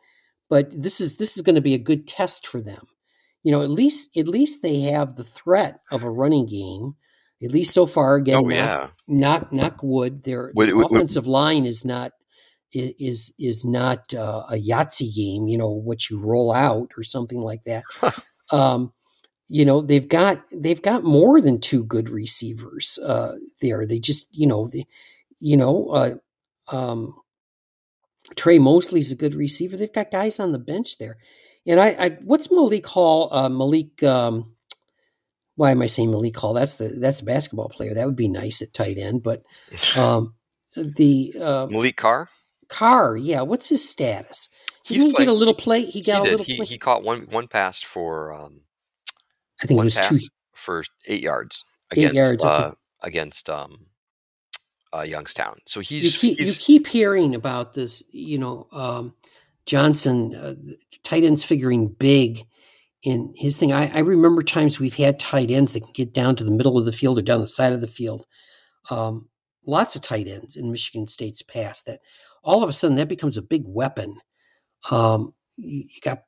But this is this is going to be a good test for them. You know, at least at least they have the threat of a running game. At least so far, again, oh knock, yeah, knock knock wood. Their, Would- their would- would- offensive line is not is is not uh, a Yahtzee game. You know what you roll out or something like that. um, you know they've got they've got more than two good receivers uh, there. They just you know the, you know uh, um, Tre Mosley's a good receiver. They've got guys on the bench there, and I, I what's Malik Hall? Uh, Malik. Um, why am I saying Malik Hall? That's the that's a basketball player. That would be nice at tight end, but (laughs) um, the uh, Maliq Carr. Carr, yeah. What's his status? He's Didn't he playing- get a little play? He He, got a did. little He, play. he caught one one pass for um, I think it was pass. two. for eight yards against Eight yards, okay. uh, against um, uh, Youngstown. So You he's, keep, you keep hearing about this, you know, um, Johnson, uh, tight ends figuring big in his thing. I, I remember times we've had tight ends that can get down to the middle of the field or down the side of the field. Um, lots of tight ends in Michigan State's past that all of a sudden that becomes a big weapon. Um, you, you got,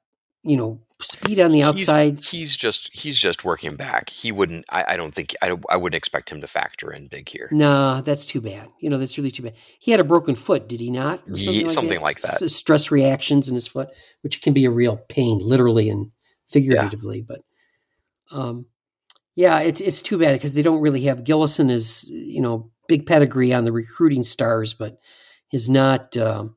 you know, speed on the outside. He's, just he's just working back. He wouldn't. I, I don't think. I, I wouldn't expect him to factor in big here. Nah, that's too bad. You know, that's really too bad. He had a broken foot, did he not? Or something like that. S- stress reactions in his foot, which can be a real pain, literally and figuratively. But um, yeah, it's it's too bad because they don't really have Gillison as you know big pedigree on the recruiting stars, but is not um,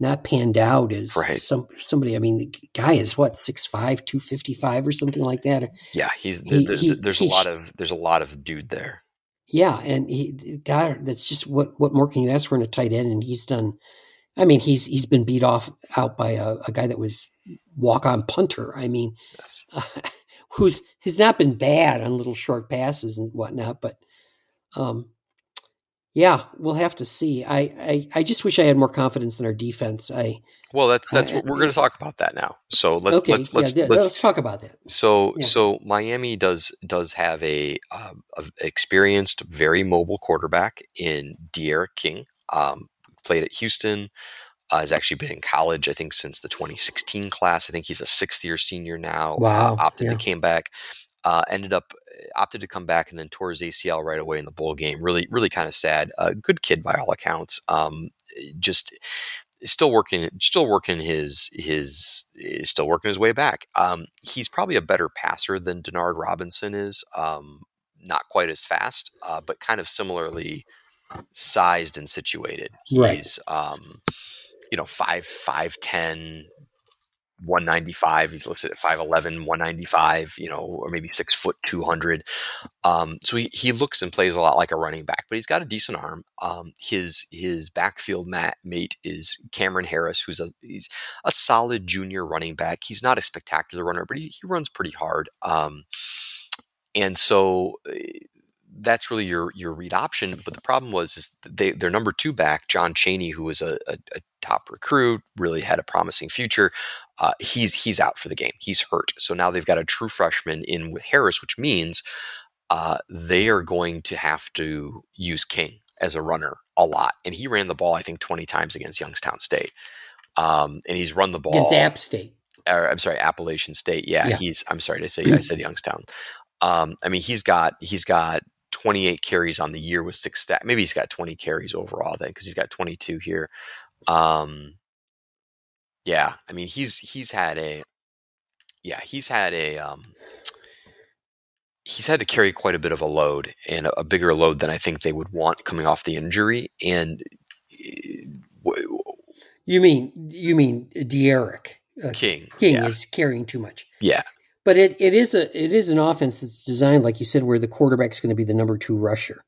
not panned out as Right. some somebody. I mean, the guy is what 6'5", 255 or something like that. Yeah, he's He- th- th- he- there's a lot of there's a lot of dude there. Yeah, and he God, that's just what what more can you ask for in a tight end? And he's done. I mean, he's he's been beat off out by a, a guy that was walk on punter. I mean, Yes. (laughs) who's has not been bad on little short passes and whatnot, but um, yeah, we'll have to see. I, I I just wish I had more confidence in our defense. I Well, that's that's Uh, what we're going to talk about that now. So let's okay, let's let's yeah, let's let's talk about that. So Yeah. so Miami does does have a, um, a experienced, very mobile quarterback in D'Eriq King. Um, played at Houston. Uh, has actually been in college, I think, since the 2016 class. I think he's a sixth year senior now. Wow, Uh, opted yeah. to came back. Uh, ended up opted to come back and then tore his ACL right away in the bowl game. Really, really kind of sad. Uh, good kid by all accounts. Um, just still working still working his his is still working his way back um he's probably a better passer than denard robinson is um not quite as fast uh, but kind of similarly sized and situated he's Right. um you know 5 5 10 195 he's listed at 5'11 195 you know or maybe 6 foot 200 um, so he, he looks and plays a lot like a running back, but he's got a decent arm. Um, his his backfield mat, mate is Cam'Ron Harris, who's a he's a solid junior running back. He's not a spectacular runner, but he, he runs pretty hard. Um, and so eh, that's really your your read option. But the problem was is they their number two back, Don Chaney, who was a, a, a top recruit, really had a promising future. Uh, he's he's out for the game. He's hurt. So now they've got a true freshman in with Harris, which means uh, they are going to have to use King as a runner a lot. And he ran the ball, I think, 20 times against Youngstown State. Um, and he's run the ball. Against App State. or, I'm sorry, Appalachian State. Yeah, Yeah. he's. I'm sorry to say, I (clears throat) said Youngstown. Um, I mean, he's got he's got 28 carries on the year with six stat. Maybe he's got 20 carries overall then because he's got 22 here. Um, yeah, I mean, he's he's had a yeah he's had a um, he's had to carry quite a bit of a load and a, a bigger load than I think they would want coming off the injury. And eh, w- You mean you mean D'Eriq uh, King, King yeah, is carrying too much. yeah, But it, it is a it is an offense that's designed, like you said, where the quarterback's going to be the number two rusher.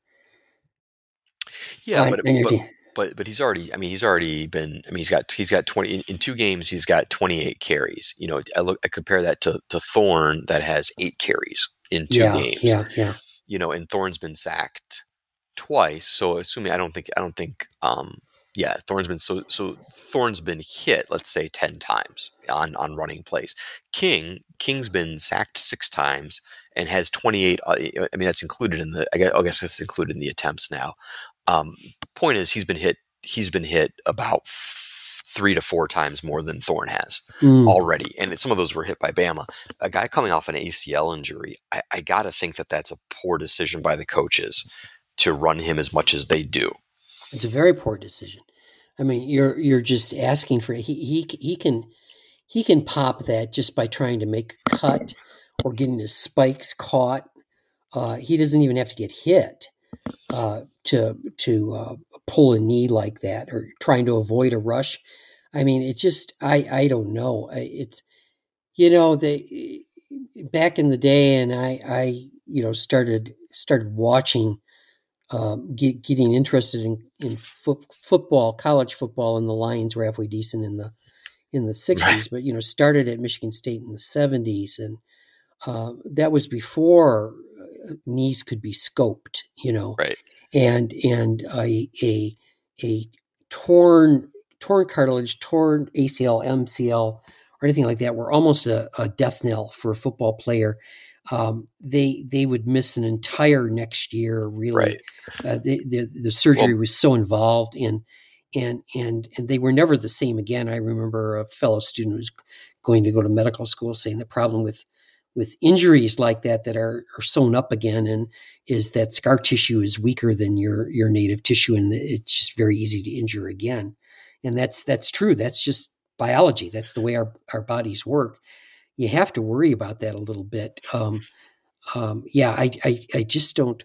yeah, on- but, but but but he's already. I mean, he's already been. I mean, he's got he's got twenty in, in two games. He's got twenty eight carries. You know, I look I compare that to to Thorne that has eight carries in two yeah, games. yeah, yeah. You know, and Thorne's been sacked twice. So assuming I don't think I don't think. um yeah, Thorne's been so so Thorne's been hit, let's say ten times on on running plays. King King's been sacked six times and has twenty eight. Uh, I mean, that's included in the. I guess, I guess that's included in the attempts now. Um, point is, he's been hit. He's been hit about f- three to four times more than Thorne has Mm. already, and some of those were hit by Bama. A guy coming off an ACL injury, I, I got to think that that's a poor decision by the coaches to run him as much as they do. It's a very poor decision. I mean, you're you're just asking for he he he can he can pop that just by trying to make a cut or getting his spikes caught. Uh, he doesn't even have to get hit uh, to to uh, pull a knee like that or trying to avoid a rush. I mean, it just I I don't know. It's you know they back in the day, and I I you know started started watching um, get, getting interested in in fo- football, college football, and the Lions were halfway decent in the in the '60s. Right. But you know, started at Michigan State in the '70s, and uh, that was before knees could be scoped, you know, right, and and a a a torn torn cartilage, torn ACL, MCL, or anything like that were almost a, a death knell for a football player. Um, they they would miss an entire next year. Really, right. uh, the, the, the surgery well, was so involved in and and and they were never the same again. I remember a fellow student who was going to go to medical school saying the problem with with injuries like that that are, are sewn up again and is that scar tissue is weaker than your your native tissue and it's just very easy to injure again and that's that's true that's just biology that's the way our, our bodies work you have to worry about that a little bit um, um, yeah I, I, I just don't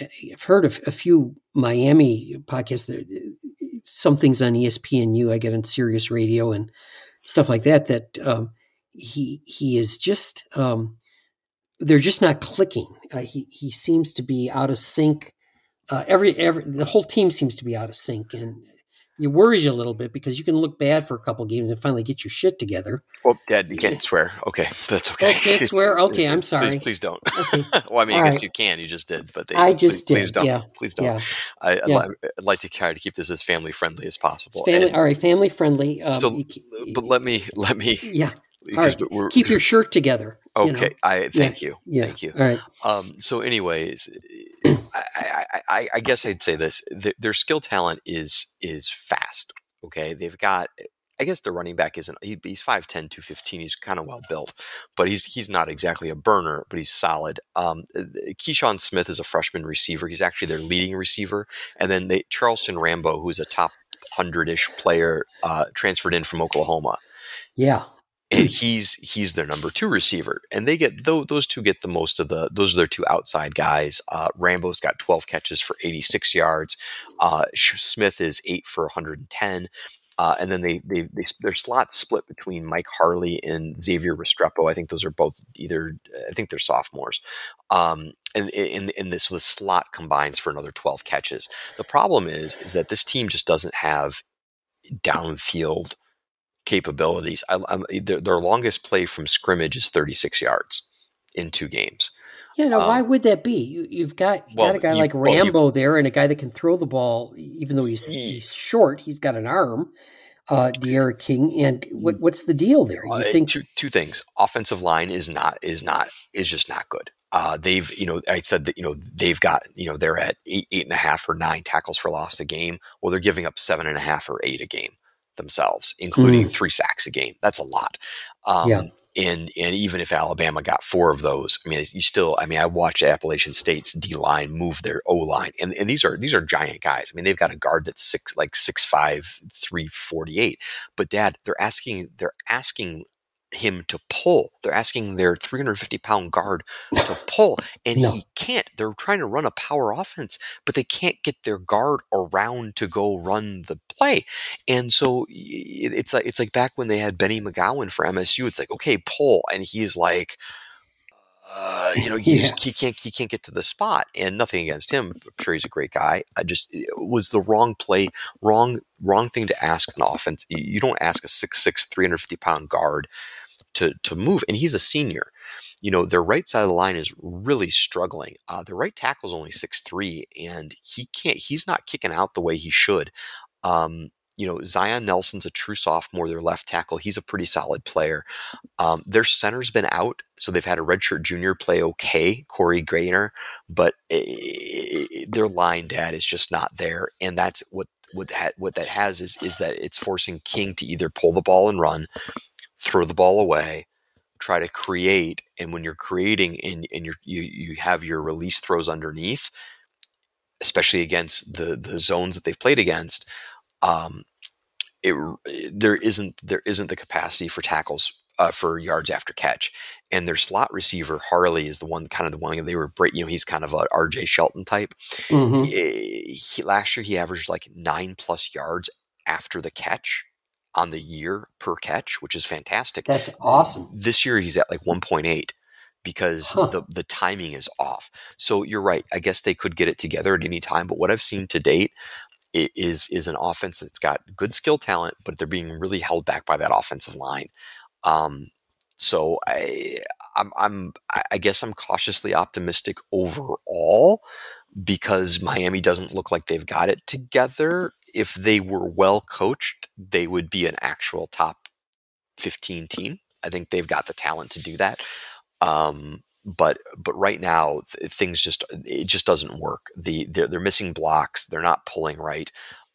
I've heard of a few Miami podcasts that some things on ESPNU I get on Sirius Radio and stuff like that that um, he he is just um, they're just not clicking. Uh, he he seems to be out of sync. Uh, every every the whole team seems to be out of sync, and it worries you a little bit because you can look bad for a couple games and finally get your shit together. Well, Dad, you can't swear. Okay, that's okay. Oh, can't swear. Okay, I'm sorry. Please, please don't. Okay. (laughs) well, I mean, All I guess right. you can. You just did, but they, I just please, did. Please don't. Yeah. Please don't. Yeah. I, would yeah. like to try to keep this as family friendly as possible. It's family. And, all right, family friendly. Um, so, you, but let me let me. Yeah. (laughs) All right. Keep your shirt together. Okay. You know? I thank yeah. you. Yeah. Thank you. All right. Um, so, anyways, (clears throat) I, I, I, guess I'd say this: their skill talent is is fast. Okay, they've got. I guess the running back isn't. He, he's 5'10", 215. He's kind of well built, but he's he's not exactly a burner, but he's solid. Um, Key'Shawn Smith is a freshman receiver. He's actually their leading receiver, and then they, Charleston Rambo, who is a top hundred ish player, uh, transferred in from Oklahoma. Yeah, and (clears throat) he's he's their number two receiver, and they get those, those two get the most of the those are their two outside guys. Uh, Rambo's got 12 catches for 86 yards. Uh, Smith is eight for 110. Uh, and then they, they, they their slots split between Mike Harley and Xavier Restrepo. I think those are both either I think they're sophomores. Um, and in, in this, the slot combines for another 12 catches. The problem is is that this team just doesn't have downfield capabilities. I, their, their, longest play from scrimmage is 36 yards in two games. Yeah, now um, why would that be? You, have got you well, got a guy you, like Rambo well, you, there, and a guy that can throw the ball, even though he's he's short. He's got an arm. Uh, D'Eriq King, and what, what's the deal there? You uh, think two two things? Offensive line is not is not is just not good. Uh, they've, you know, I said that, you know, they've got, you know, they're at eight, eight and a half or nine tackles for loss a game. Well, they're giving up seven and a half or eight a game themselves, including mm. three sacks a game. That's a lot. Um, yeah. And, and even if Alabama got four of those, I mean, you still, I mean, I watched Appalachian State's D line move their O line, and, and these are these are giant guys. I mean, they've got a guard that's six like six five, three forty eight. But Dad, they're asking they're asking him to pull. They're asking their 350 pound guard to (laughs) pull, and no. he can't. They're trying to run a power offense, but they can't get their guard around to go run the play. And so it's like it's like back when they had Benny McGowan for MSU. It's like okay, pull, and he's like. Uh, you know, (laughs) he, yeah. he can't he can't get to the spot, and nothing against him. I'm sure he's a great guy. I just it was the wrong play, wrong wrong thing to ask an offense. You don't ask a 6'6", 350 pound guard to to move, and he's a senior. You know, their right side of the line is really struggling. Uh, their right tackle is only six three, and he can't. He's not kicking out the way he should. Um, you know, Zion Nelson's a true sophomore, their left tackle. He's a pretty solid player. Um, their center's been out, so they've had a redshirt junior play okay, Corey Gaynor, but it, their line dad is just not there. And that's what what that, what that has is, is that it's forcing King to either pull the ball and run throw the ball away, try to create. And when you're creating and, and you you have your release throws underneath, especially against the, the zones that they've played against, um, it, there isn't there isn't the capacity for tackles uh, for yards after catch. And their slot receiver Harley is the one, kind of the one they were. You know, he's kind of a R.J. Shelton type. Mm-hmm. He, he, last year he averaged like nine plus yards after the catch on the year per catch, which is fantastic. That's awesome. This year he's at like 1.8 because huh. the the timing is off. So you're right. I guess they could get it together at any time, but what I've seen to date is is an offense that's got good skill talent, but they're being really held back by that offensive line. Um, so I, I'm, I'm, I guess I'm cautiously optimistic overall because Miami doesn't look like they've got it together. If they were well coached, they would be an actual top 15 team. I think they've got the talent to do that. Um, but but right now things just it just doesn't work. The they're, they're missing blocks. They're not pulling right.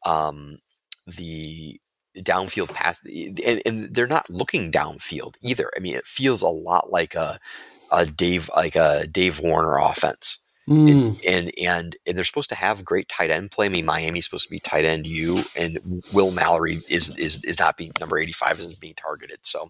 Um, the downfield pass and, and, they're not looking downfield either. I mean, it feels a lot like a a Dave like a Dave Warner offense. Mm. And, and and they're supposed to have great tight end play. I mean, Miami's supposed to be tight end you, and Will Mallory is is is not being number eighty five isn't being targeted. So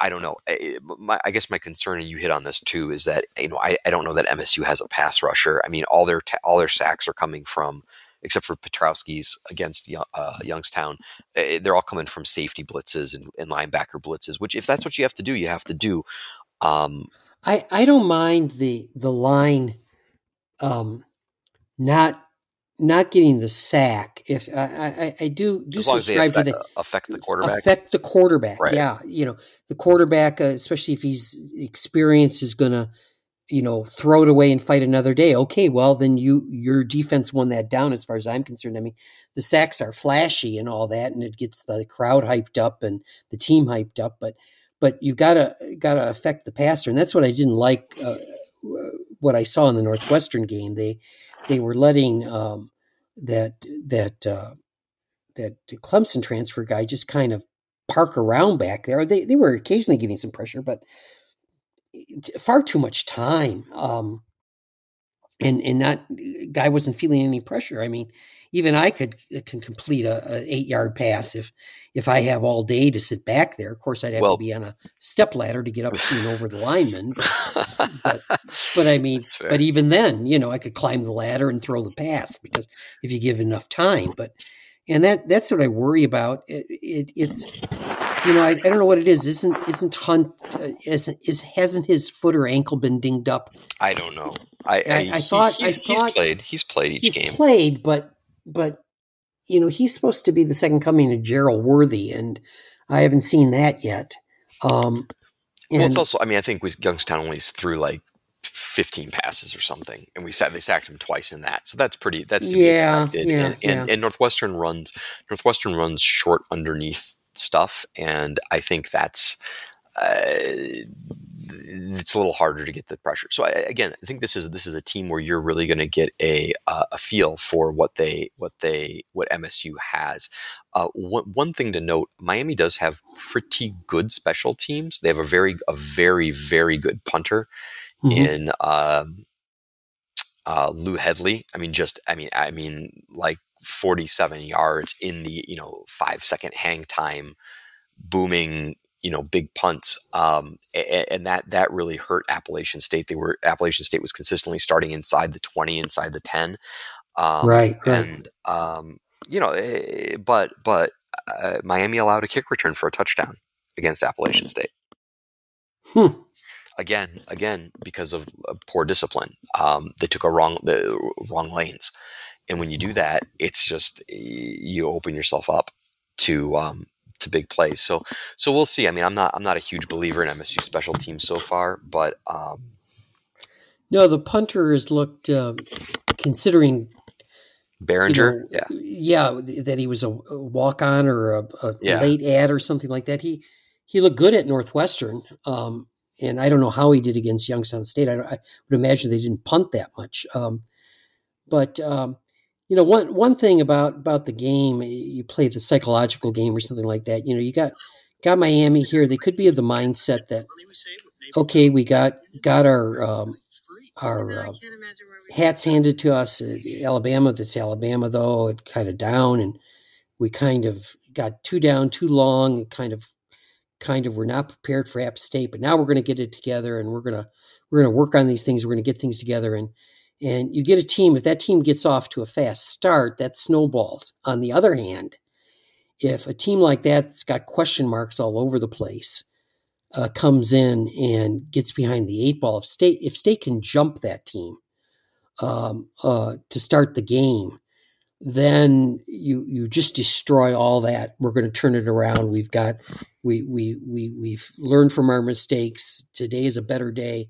I don't know. I, my, I, guess my concern, and you hit on this too, is that you know I, I don't know that MSU has a pass rusher. I mean, all their ta- all their sacks are coming from except for Pietrowski's against uh, Youngstown, eh, they're all coming from safety blitzes and, and, linebacker blitzes. Which, if that's what you have to do, you have to do. Um, I I don't mind the the line um, not not getting the sack. If I, I, I do do subscribe affect, to the affect the quarterback, affect the quarterback. Right. Yeah, you know the quarterback, uh, especially if he's experience is going to, you know, throw it away and fight another day. Okay, well then you your defense won that down as far as I'm concerned. I mean, the sacks are flashy and all that, and it gets the crowd hyped up and the team hyped up, but but you gotta gotta affect the passer, and that's what I didn't like. Uh, what I saw in the Northwestern game. They they were letting um, that that uh, that Clemson transfer guy just kind of park around back there. They they were occasionally giving some pressure, but far too much time. Um, and and not guy wasn't feeling any pressure. I mean, even I could uh, can complete a, a eight yard pass if if I have all day to sit back there. Of course, I'd have well, to be on a step ladder to get up and over the lineman. But, but, (laughs) but I mean, but even then, you know, I could climb the ladder and throw the pass because if you give enough time. But and that that's what I worry about. It, it, it's you know I, I, don't know what it is. Isn't isn't Hunt uh, isn't is hasn't his foot or ankle been dinged up? I don't know. I, I, I, I thought he's, I thought he's played. He's played each game. he's game. Played, but but you know he's supposed to be the second coming of Jerel Worthy, and I haven't seen that yet. Um, and, well, it's also. I mean, I think we, Youngstown only threw like 15 passes or something, and we said they sacked him twice in that. So that's pretty. That's to yeah, be expected. Yeah, and, and, yeah. and Northwestern runs Northwestern runs short underneath stuff, and I think that's. Uh, it's a little harder to get the pressure. So I, again, I think this is this is a team where you're really going to get a uh, a feel for what they what they what MSU has. Uh, one, one thing to note: Miami does have pretty good special teams. They have a very a very very good punter mm-hmm. in um, uh, Lou Hedley. I mean, just I mean I mean like 47 yards in the you know five second hang time booming you know big punts um, and, and, that that really hurt Appalachian State. They were Appalachian State was consistently starting inside the twenty, inside the ten, um, right, right, and um, you know, eh, but but uh, Miami allowed a kick return for a touchdown against Appalachian State. Hmm. Again, again, because of uh, poor discipline, um, they took a wrong the wrong lanes, and when you do that, it's just you open yourself up to um, to big plays. So so we'll see. I mean, I'm not I'm not a huge believer in MSU special teams so far, but um, no, the punter has looked uh, considering Baringer, you know, yeah, yeah, that he was a walk on or a, a yeah. late ad or something like that. He he looked good at Northwestern, um, and I don't know how he did against Youngstown State. I, I would imagine they didn't punt that much, um, but um, you know one one thing about about the game you play the psychological game or something like that you know you got got miami here they could be of the mindset that okay we got got our um, our uh, hats handed to us alabama that's alabama though it kind of down and we kind of got too down too long kind of kind of we're not prepared for app state but now we're going to get it together and we're going to we're going to work on these things we're going to get things together and and you get a team, if that team gets off to a fast start, that snowballs. On the other hand, if a team like that's got question marks all over the place, uh, comes in and gets behind the eight ball, if state if state can jump that team um, uh, to start the game, then you you just destroy all that. We're going to turn it around. We've got We we we we've learned from our mistakes. Today is a better day.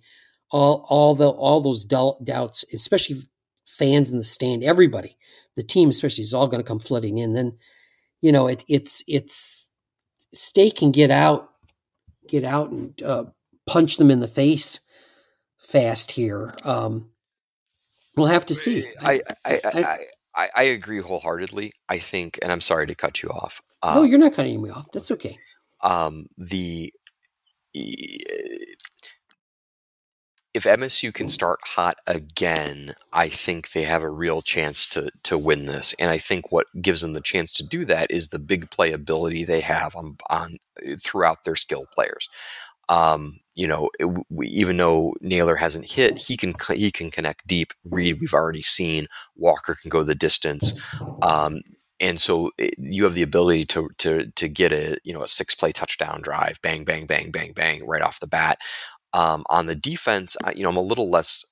All all the all those doubts, especially fans in the stand, everybody, the team especially, is all going to come flooding in. Then, you know, it, it's it's State can get out, get out and uh, punch them in the face fast here. Um, we'll have to see. I I, I, I, I agree wholeheartedly. I think, and I'm sorry to cut you off. Um, no, you're not cutting me off. That's okay. Um, the if MSU can start hot again, I think they have a real chance to to win this. And I think what gives them the chance to do that is the big playability they have on on throughout their skill players. Um, you know, it, we, even though Nailor hasn't hit, he can he can connect deep. Reed, we've already seen. Walker can go the distance. Um, and so it, you have the ability to to to get a you know a six play touchdown drive, bang bang bang bang bang right off the bat. Um, on the defense, I, you know, I'm a little less.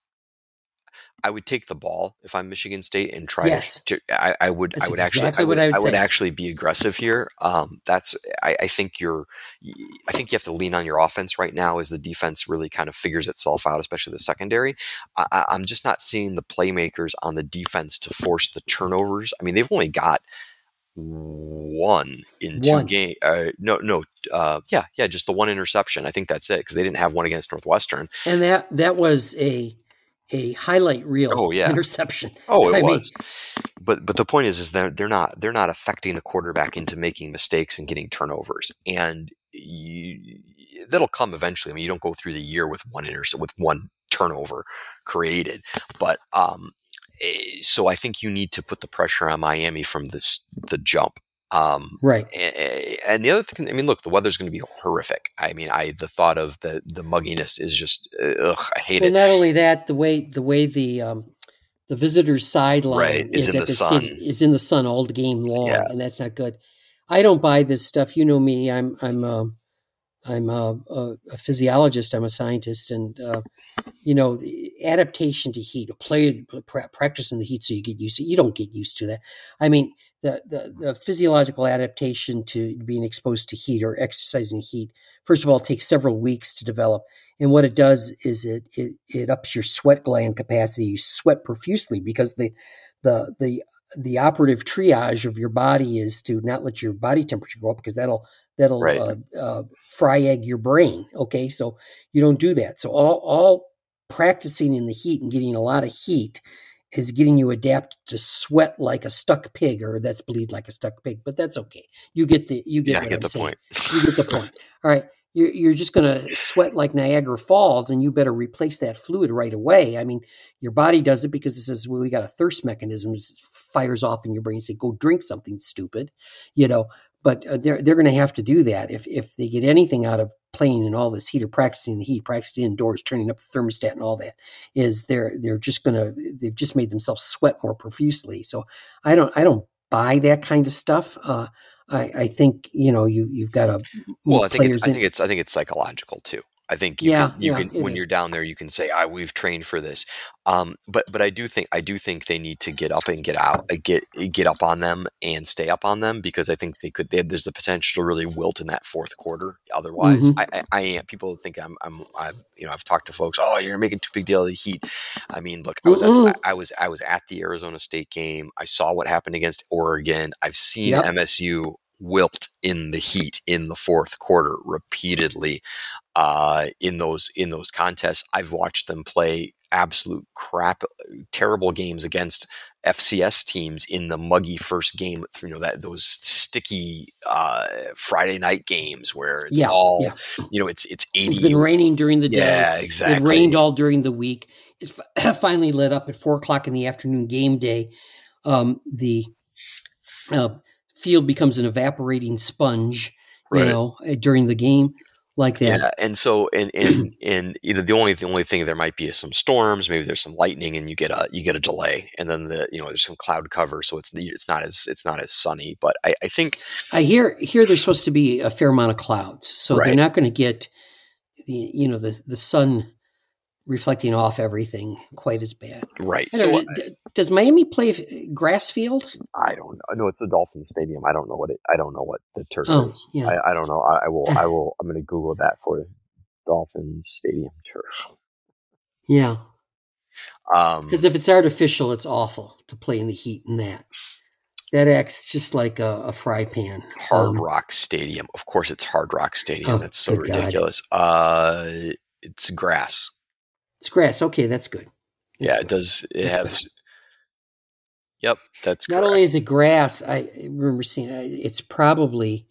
I would take the ball if I'm Michigan State and try yes. to. I, I would. That's I would exactly actually. I would, I would, I would actually be aggressive here. Um, that's. I, I, think you're. I think you have to lean on your offense right now as the defense really kind of figures itself out, especially the secondary. I, I'm just not seeing the playmakers on the defense to force the turnovers. I mean, they've only got one in two games. Uh, no, no, uh, yeah, yeah, just the one interception. I think that's it because they didn't have one against Northwestern. And that that was a a highlight reel. Oh yeah, interception. Oh, it I was. Mean, but but the point is, is that they're not they're not affecting the quarterback into making mistakes and getting turnovers, and you, that'll come eventually. I mean, you don't go through the year with one intercept with one turnover created, but um, so I think you need to put the pressure on Miami from this the jump. Um, right. And, the other thing, I mean, look, the weather's going to be horrific. I mean, I the thought of the the mugginess is just, ugh, I hate well, it. Not only that, the way the way the um, the visitors' sideline right, is, is in at the, the sun. City, is in the sun all game long, yeah. and that's not good. I don't buy this stuff. You know me. I'm I'm um, I'm a, a, a, physiologist. I'm a scientist, and uh, you know, the adaptation to heat, play practice in the heat so you get used to. You don't get used to that. I mean, the, the, the physiological adaptation to being exposed to heat or exercising heat. First of all, takes several weeks to develop, and what it does is it it it ups your sweat gland capacity. You sweat profusely because the the the the operative triage of your body is to not let your body temperature go up because that'll that'll right. uh, uh, fry egg your brain. Okay, so you don't do that. So all all practicing in the heat and getting a lot of heat is getting you adapted to sweat like a stuck pig, or that's bleed like a stuck pig. But that's okay. You get the you get yeah, I get I'm the saying. point. you get the (laughs) point. All right. You're, you're just going to sweat like Niagara Falls, and you better replace that fluid right away. I mean, your body does it because it says, "Well, we got a thirst mechanism." fires off in your brain. Say, "Go drink something stupid," you know but uh, they're they're going to have to do that if if they get anything out of playing in all this heat or practicing the heat, practicing indoors, turning up the thermostat and all that is they're they're just going to they've just made themselves sweat more profusely. So I don't I don't buy that kind of stuff. Uh, I, I think you know you you've got to well I think it's, I think it's I think it's psychological too. I think you yeah, can, you yeah, can when is. you're down there, you can say, "I we've trained for this." Um, but but I do think I do think they need to get up and get out, uh, get get up on them and stay up on them because I think they could. They have, there's the potential to really wilt in that fourth quarter. Otherwise, mm-hmm. I, I, I am. People think I'm, I'm I'm you know I've talked to folks. Oh, you're making too big deal of the Heat. I mean, look, I was at, I was I was at the Arizona State game. I saw what happened against Oregon. I've seen yep. MSU wilt in the heat in the fourth quarter repeatedly uh, in those in those contests. I've watched them play absolute crap, terrible games against FCS teams in the muggy first game. You know that those sticky uh, Friday night games where it's yeah, all yeah. you know it's it's eighty. It's been raining during the day. Yeah, exactly. It rained all during the week. It (clears throat) finally lit up at four o'clock in the afternoon game day. Um, the uh, field becomes an evaporating sponge, you know, uh, during the game like that. Yeah, and so and and (clears throat) and you know the only the only thing there might be is some storms, maybe there's some lightning, and you get a you get a delay, and then the you know there's some cloud cover, so it's it's not as it's not as sunny. But I, I think I hear here there's supposed to be a fair amount of clouds, so they're not going to get the you know the the sun reflecting off everything quite as bad. right. So d- does Miami play grass field? I don't know. No, it's the Dolphins Stadium. I don't know what it. I don't know what the turf Oh, is. yeah. I, I don't know. I, I will. I will. I'm going to Google that for you. Dolphins Stadium turf. Yeah, Um, because if it's artificial, it's awful to play in the heat in that. That acts just like a, a fry pan. Hard Um, Rock Stadium. Of course, it's Hard Rock Stadium. Oh, That's so God. ridiculous. Uh, it's grass. It's grass. Okay, that's good. That's yeah, it good. does. It That's has. Yep, that's Not correct. only is it grass, I remember seeing it's probably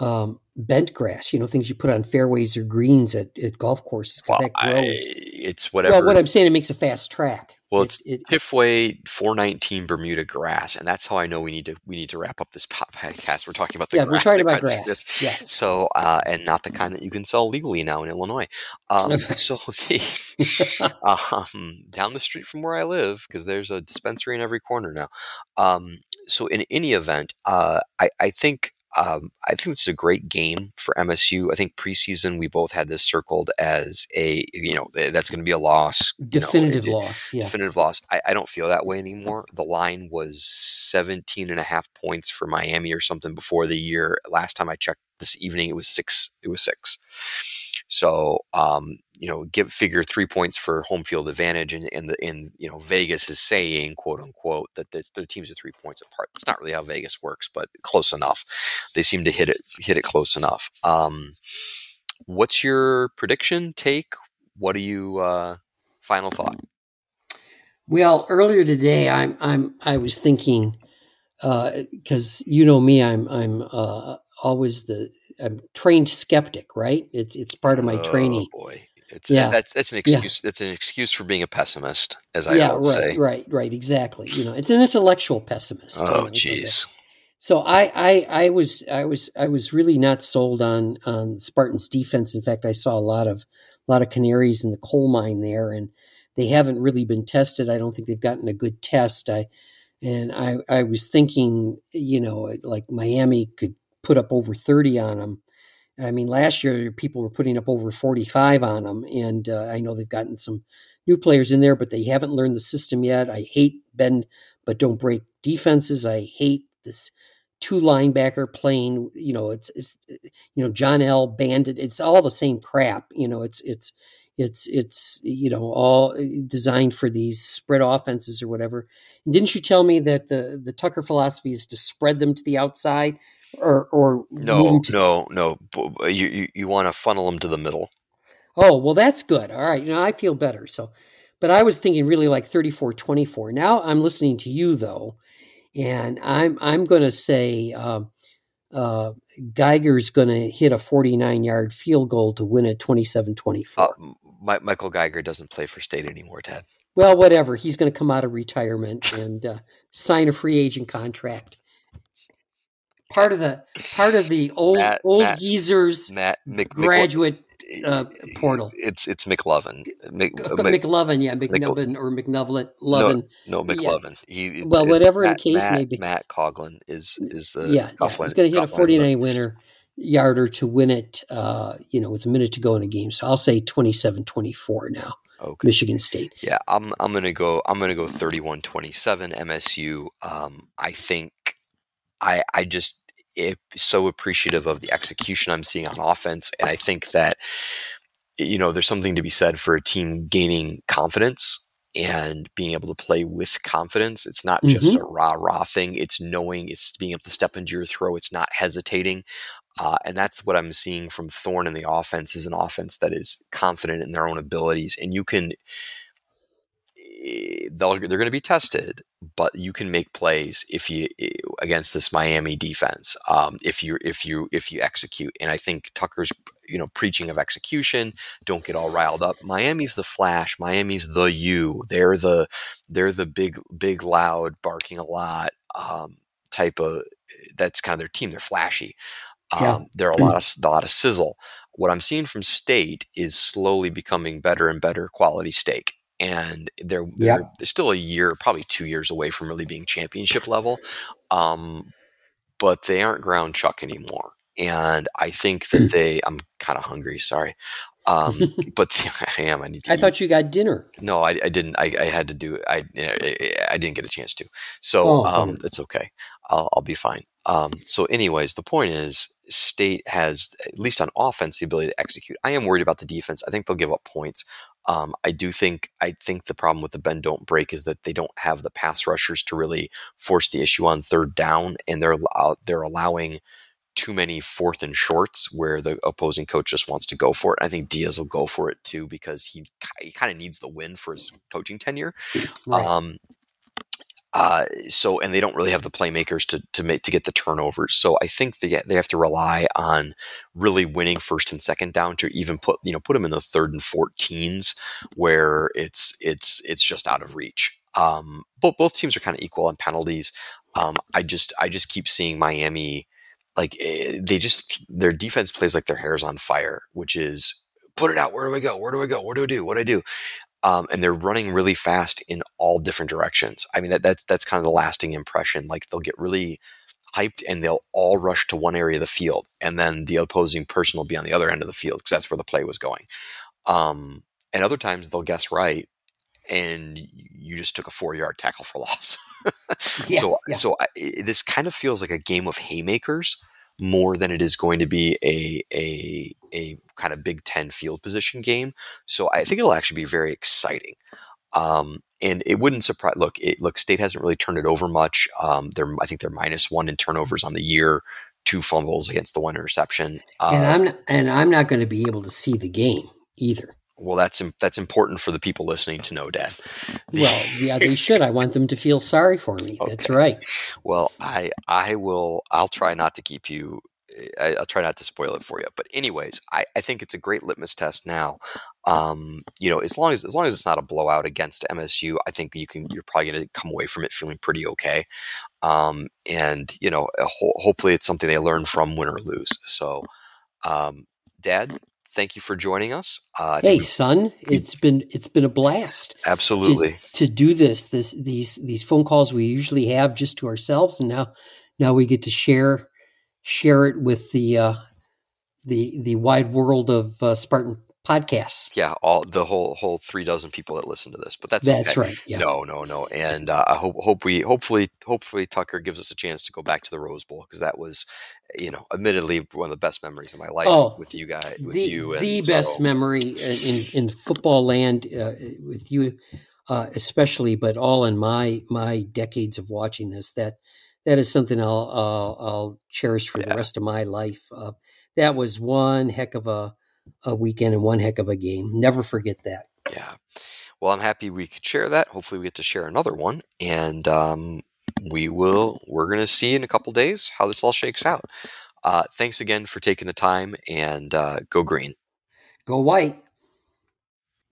um, bent grass. You know, things you put on fairways or greens at, at golf courses because well, that I, it's whatever. Well, what I'm saying, it makes a fast track. Well, it's it- Tifway 419 Bermuda grass, and that's how I know we need to we need to wrap up this podcast. We're talking about the yeah, grass. we're talking about grass. grass. Yes. So, uh, and not the kind that you can sell legally now in Illinois. Um, (laughs) so the (laughs) um, down the street from where I live, because there's a dispensary in every corner now. Um, so in any event, uh, I, I think um, I think this is a great game for MSU. I think preseason we both had this circled as a you know that's going to be a loss. You know, Definitive loss. Yeah. definitive loss. I, I don't feel that way anymore. The line was 17 and a half points for Miami or something before the year. Last time I checked this evening, it was six. It was six. So, um, you know, give figure three points for home field advantage, and, and the in you know Vegas is saying quote unquote that the, the teams are three points apart. It's not really how Vegas works, but close enough. They seem to hit it hit it close enough. Um, what's your prediction? Take what do you uh, final thought? Well, earlier today, I'm I'm I was thinking because you know me, I'm I'm uh, always the I'm trained skeptic, right? It's it's part of my oh, training. Oh boy, it's Yeah. that's that's an Yeah. excuse. That's an excuse for being a pessimist, as I yeah, always right, say. right, right, exactly. You know, it's an intellectual pessimist. Oh a- jeez. So I, I, I was, I was, I was really not sold on on Spartans defense. In fact, I saw a lot of, a lot of canaries in the coal mine there, and they haven't really been tested. I don't think they've gotten a good test. I, and I, I was thinking, you know, like Miami could put up over thirty on them. I mean, last year people were putting up over forty-five on them, and uh, I know they've gotten some new players in there, but they haven't learned the system yet. I hate bend but don't break defenses. I hate this two linebacker playing. You know, it's it's you know John L. Bandit. It's all the same crap. You know, it's it's it's it's you know all designed for these spread offenses or whatever. And didn't you tell me that the the Tucker philosophy is to spread them to the outside or or No, to- no, no. You you, you want to funnel them to the middle. Oh, well, that's good. All right. You know, I feel better. So, but I was thinking really like 34 24. Now I'm listening to you, though, and I'm I'm going to say um, uh, Geiger's going to hit a 49 yard field goal to win it 27 Uh, 24. M- Mi- Michael Geiger doesn't play for state anymore, Ted. Well, whatever. He's going to come out of retirement and uh, sign a free agent contract. Part of the part of the old Matt- old Matt- geezers Matt Mc, graduate uh, portal. It's it's McLovin. Mc, Mc- McLovin, yeah, Mc- or McNublin, Lovin. no yeah. McLovin. He it's- Well, whatever the Matt, case Matt, may be. Matt Coghlin is is the yeah, yeah. He's going to hit a Coghlin's 49 winner yarder to win it, uh, you know, with a minute to go in a game. So I'll say 27 24 now, Okay. Michigan State. Yeah, I'm I'm gonna go I'm gonna go 31-27 MSU. Um, I think I I just am so appreciative of the execution I'm seeing on offense, and I think that you know there's something to be said for a team gaining confidence and being able to play with confidence. It's not just a rah rah thing. It's knowing it's being able to step into your throw. It's not hesitating. Uh, and that's what I'm seeing from Thorne in the offense is an offense that is confident in their own abilities. And you can, eh, they'll, they're going to be tested, but you can make plays if you eh, against this Miami defense um, if you if you if you execute. And I think Tucker's you know preaching of execution. Don't get all riled up. Miami's the flash. Miami's the you. They're the they're the big big loud barking a lot um, type of. That's kind of their team. They're flashy. Um, Yeah. They're a lot of a lot of sizzle. What I'm seeing from State is slowly becoming better and better quality steak. And they're, Yeah. they're, they're still a year, probably two years away from really being championship level. Um, but they aren't ground chuck anymore. And I think that (clears throat) they, I'm kind of hungry, sorry. Um, (laughs) but (laughs) I am. I need to. I eat. thought you got dinner. No, I, I didn't. I, I had to do. I I didn't get a chance to. So Oh, um, it's okay. I'll, I'll be fine. Um, so, anyways, the point is, State has at least on offense the ability to execute. I am worried about the defense. I think they'll give up points. Um, I do think I think the problem with the bend don't break is that they don't have the pass rushers to really force the issue on third down, and they're they're allowing too many fourth and shorts where the opposing coach just wants to go for it. I think Diaz will go for it too because he he kind of needs the win for his coaching tenure. Right. Um, uh, so and they don't really have the playmakers to to make to get the turnovers. So I think they they have to rely on really winning first and second down to even put you know put them in the third and 14s where it's it's it's just out of reach. Um, both both teams are kind of equal on penalties. Um, I just I just keep seeing Miami like eh, they just their defense plays like their hair's on fire, which is put it out. Where do I go? Where do I go? What do I do? What do I do? Um, and they're running really fast in all different directions. I mean, that, that's that's kind of the lasting impression. Like they'll get really hyped and they'll all rush to one area of the field, and then the opposing person will be on the other end of the field because that's where the play was going. Um, and other times they'll guess right, and you just took a four yard tackle for loss. (laughs) yeah, so yeah. so I, this kind of feels like a game of haymakers more than it is going to be a a a kind of Big Ten field position game. So I think it'll actually be very exciting. Um, and it wouldn't surprise. Look, it, look, State hasn't really turned it over much. Um, they're I think they're minus one in turnovers on the year, two fumbles against the one interception. Uh, and I'm not, and I'm not going to be able to see the game either. Well, that's that's important for the people listening to know, Dad. well, yeah, they should. I want them to feel sorry for me. (laughs) Okay. That's right. Well, I I will. I'll try not to keep you. I, will try not to spoil it for you. But anyways, I, I think it's a great litmus test now. Um, you know, as long as as long as it's not a blowout against MSU, I think you can. You're probably going to come away from it feeling pretty okay. Um, and you know, ho- hopefully, it's something they learn from, win or lose. So, um, Dad, thank you for joining us. Uh, hey, son, it's been it's been a blast. Absolutely to, to, do this this these these phone calls we usually have just to ourselves, and now now we get to share share it with the uh, the the wide world of uh, Spartan podcasts. Yeah, all the whole whole three dozen people that listen to this, but that's that's okay. right. Yeah. No, no, no, and uh, I hope hope we hopefully hopefully Tucker gives us a chance to go back to the Rose Bowl because that was, you know, admittedly one of the best memories of my life oh, with you guys, with the, you. the so. best memory in in football land uh, with you, uh, especially, but all in my my decades of watching this that. That is something I'll I'll cherish for yeah. the rest of my life. Uh, that was one heck of a a weekend and one heck of a game. Never forget that. Yeah. Well, I'm happy we could share that. Hopefully, we get to share another one, and um, we will. We're going to see in a couple days how this all shakes out. Uh, thanks again for taking the time, and uh, go green. Go white.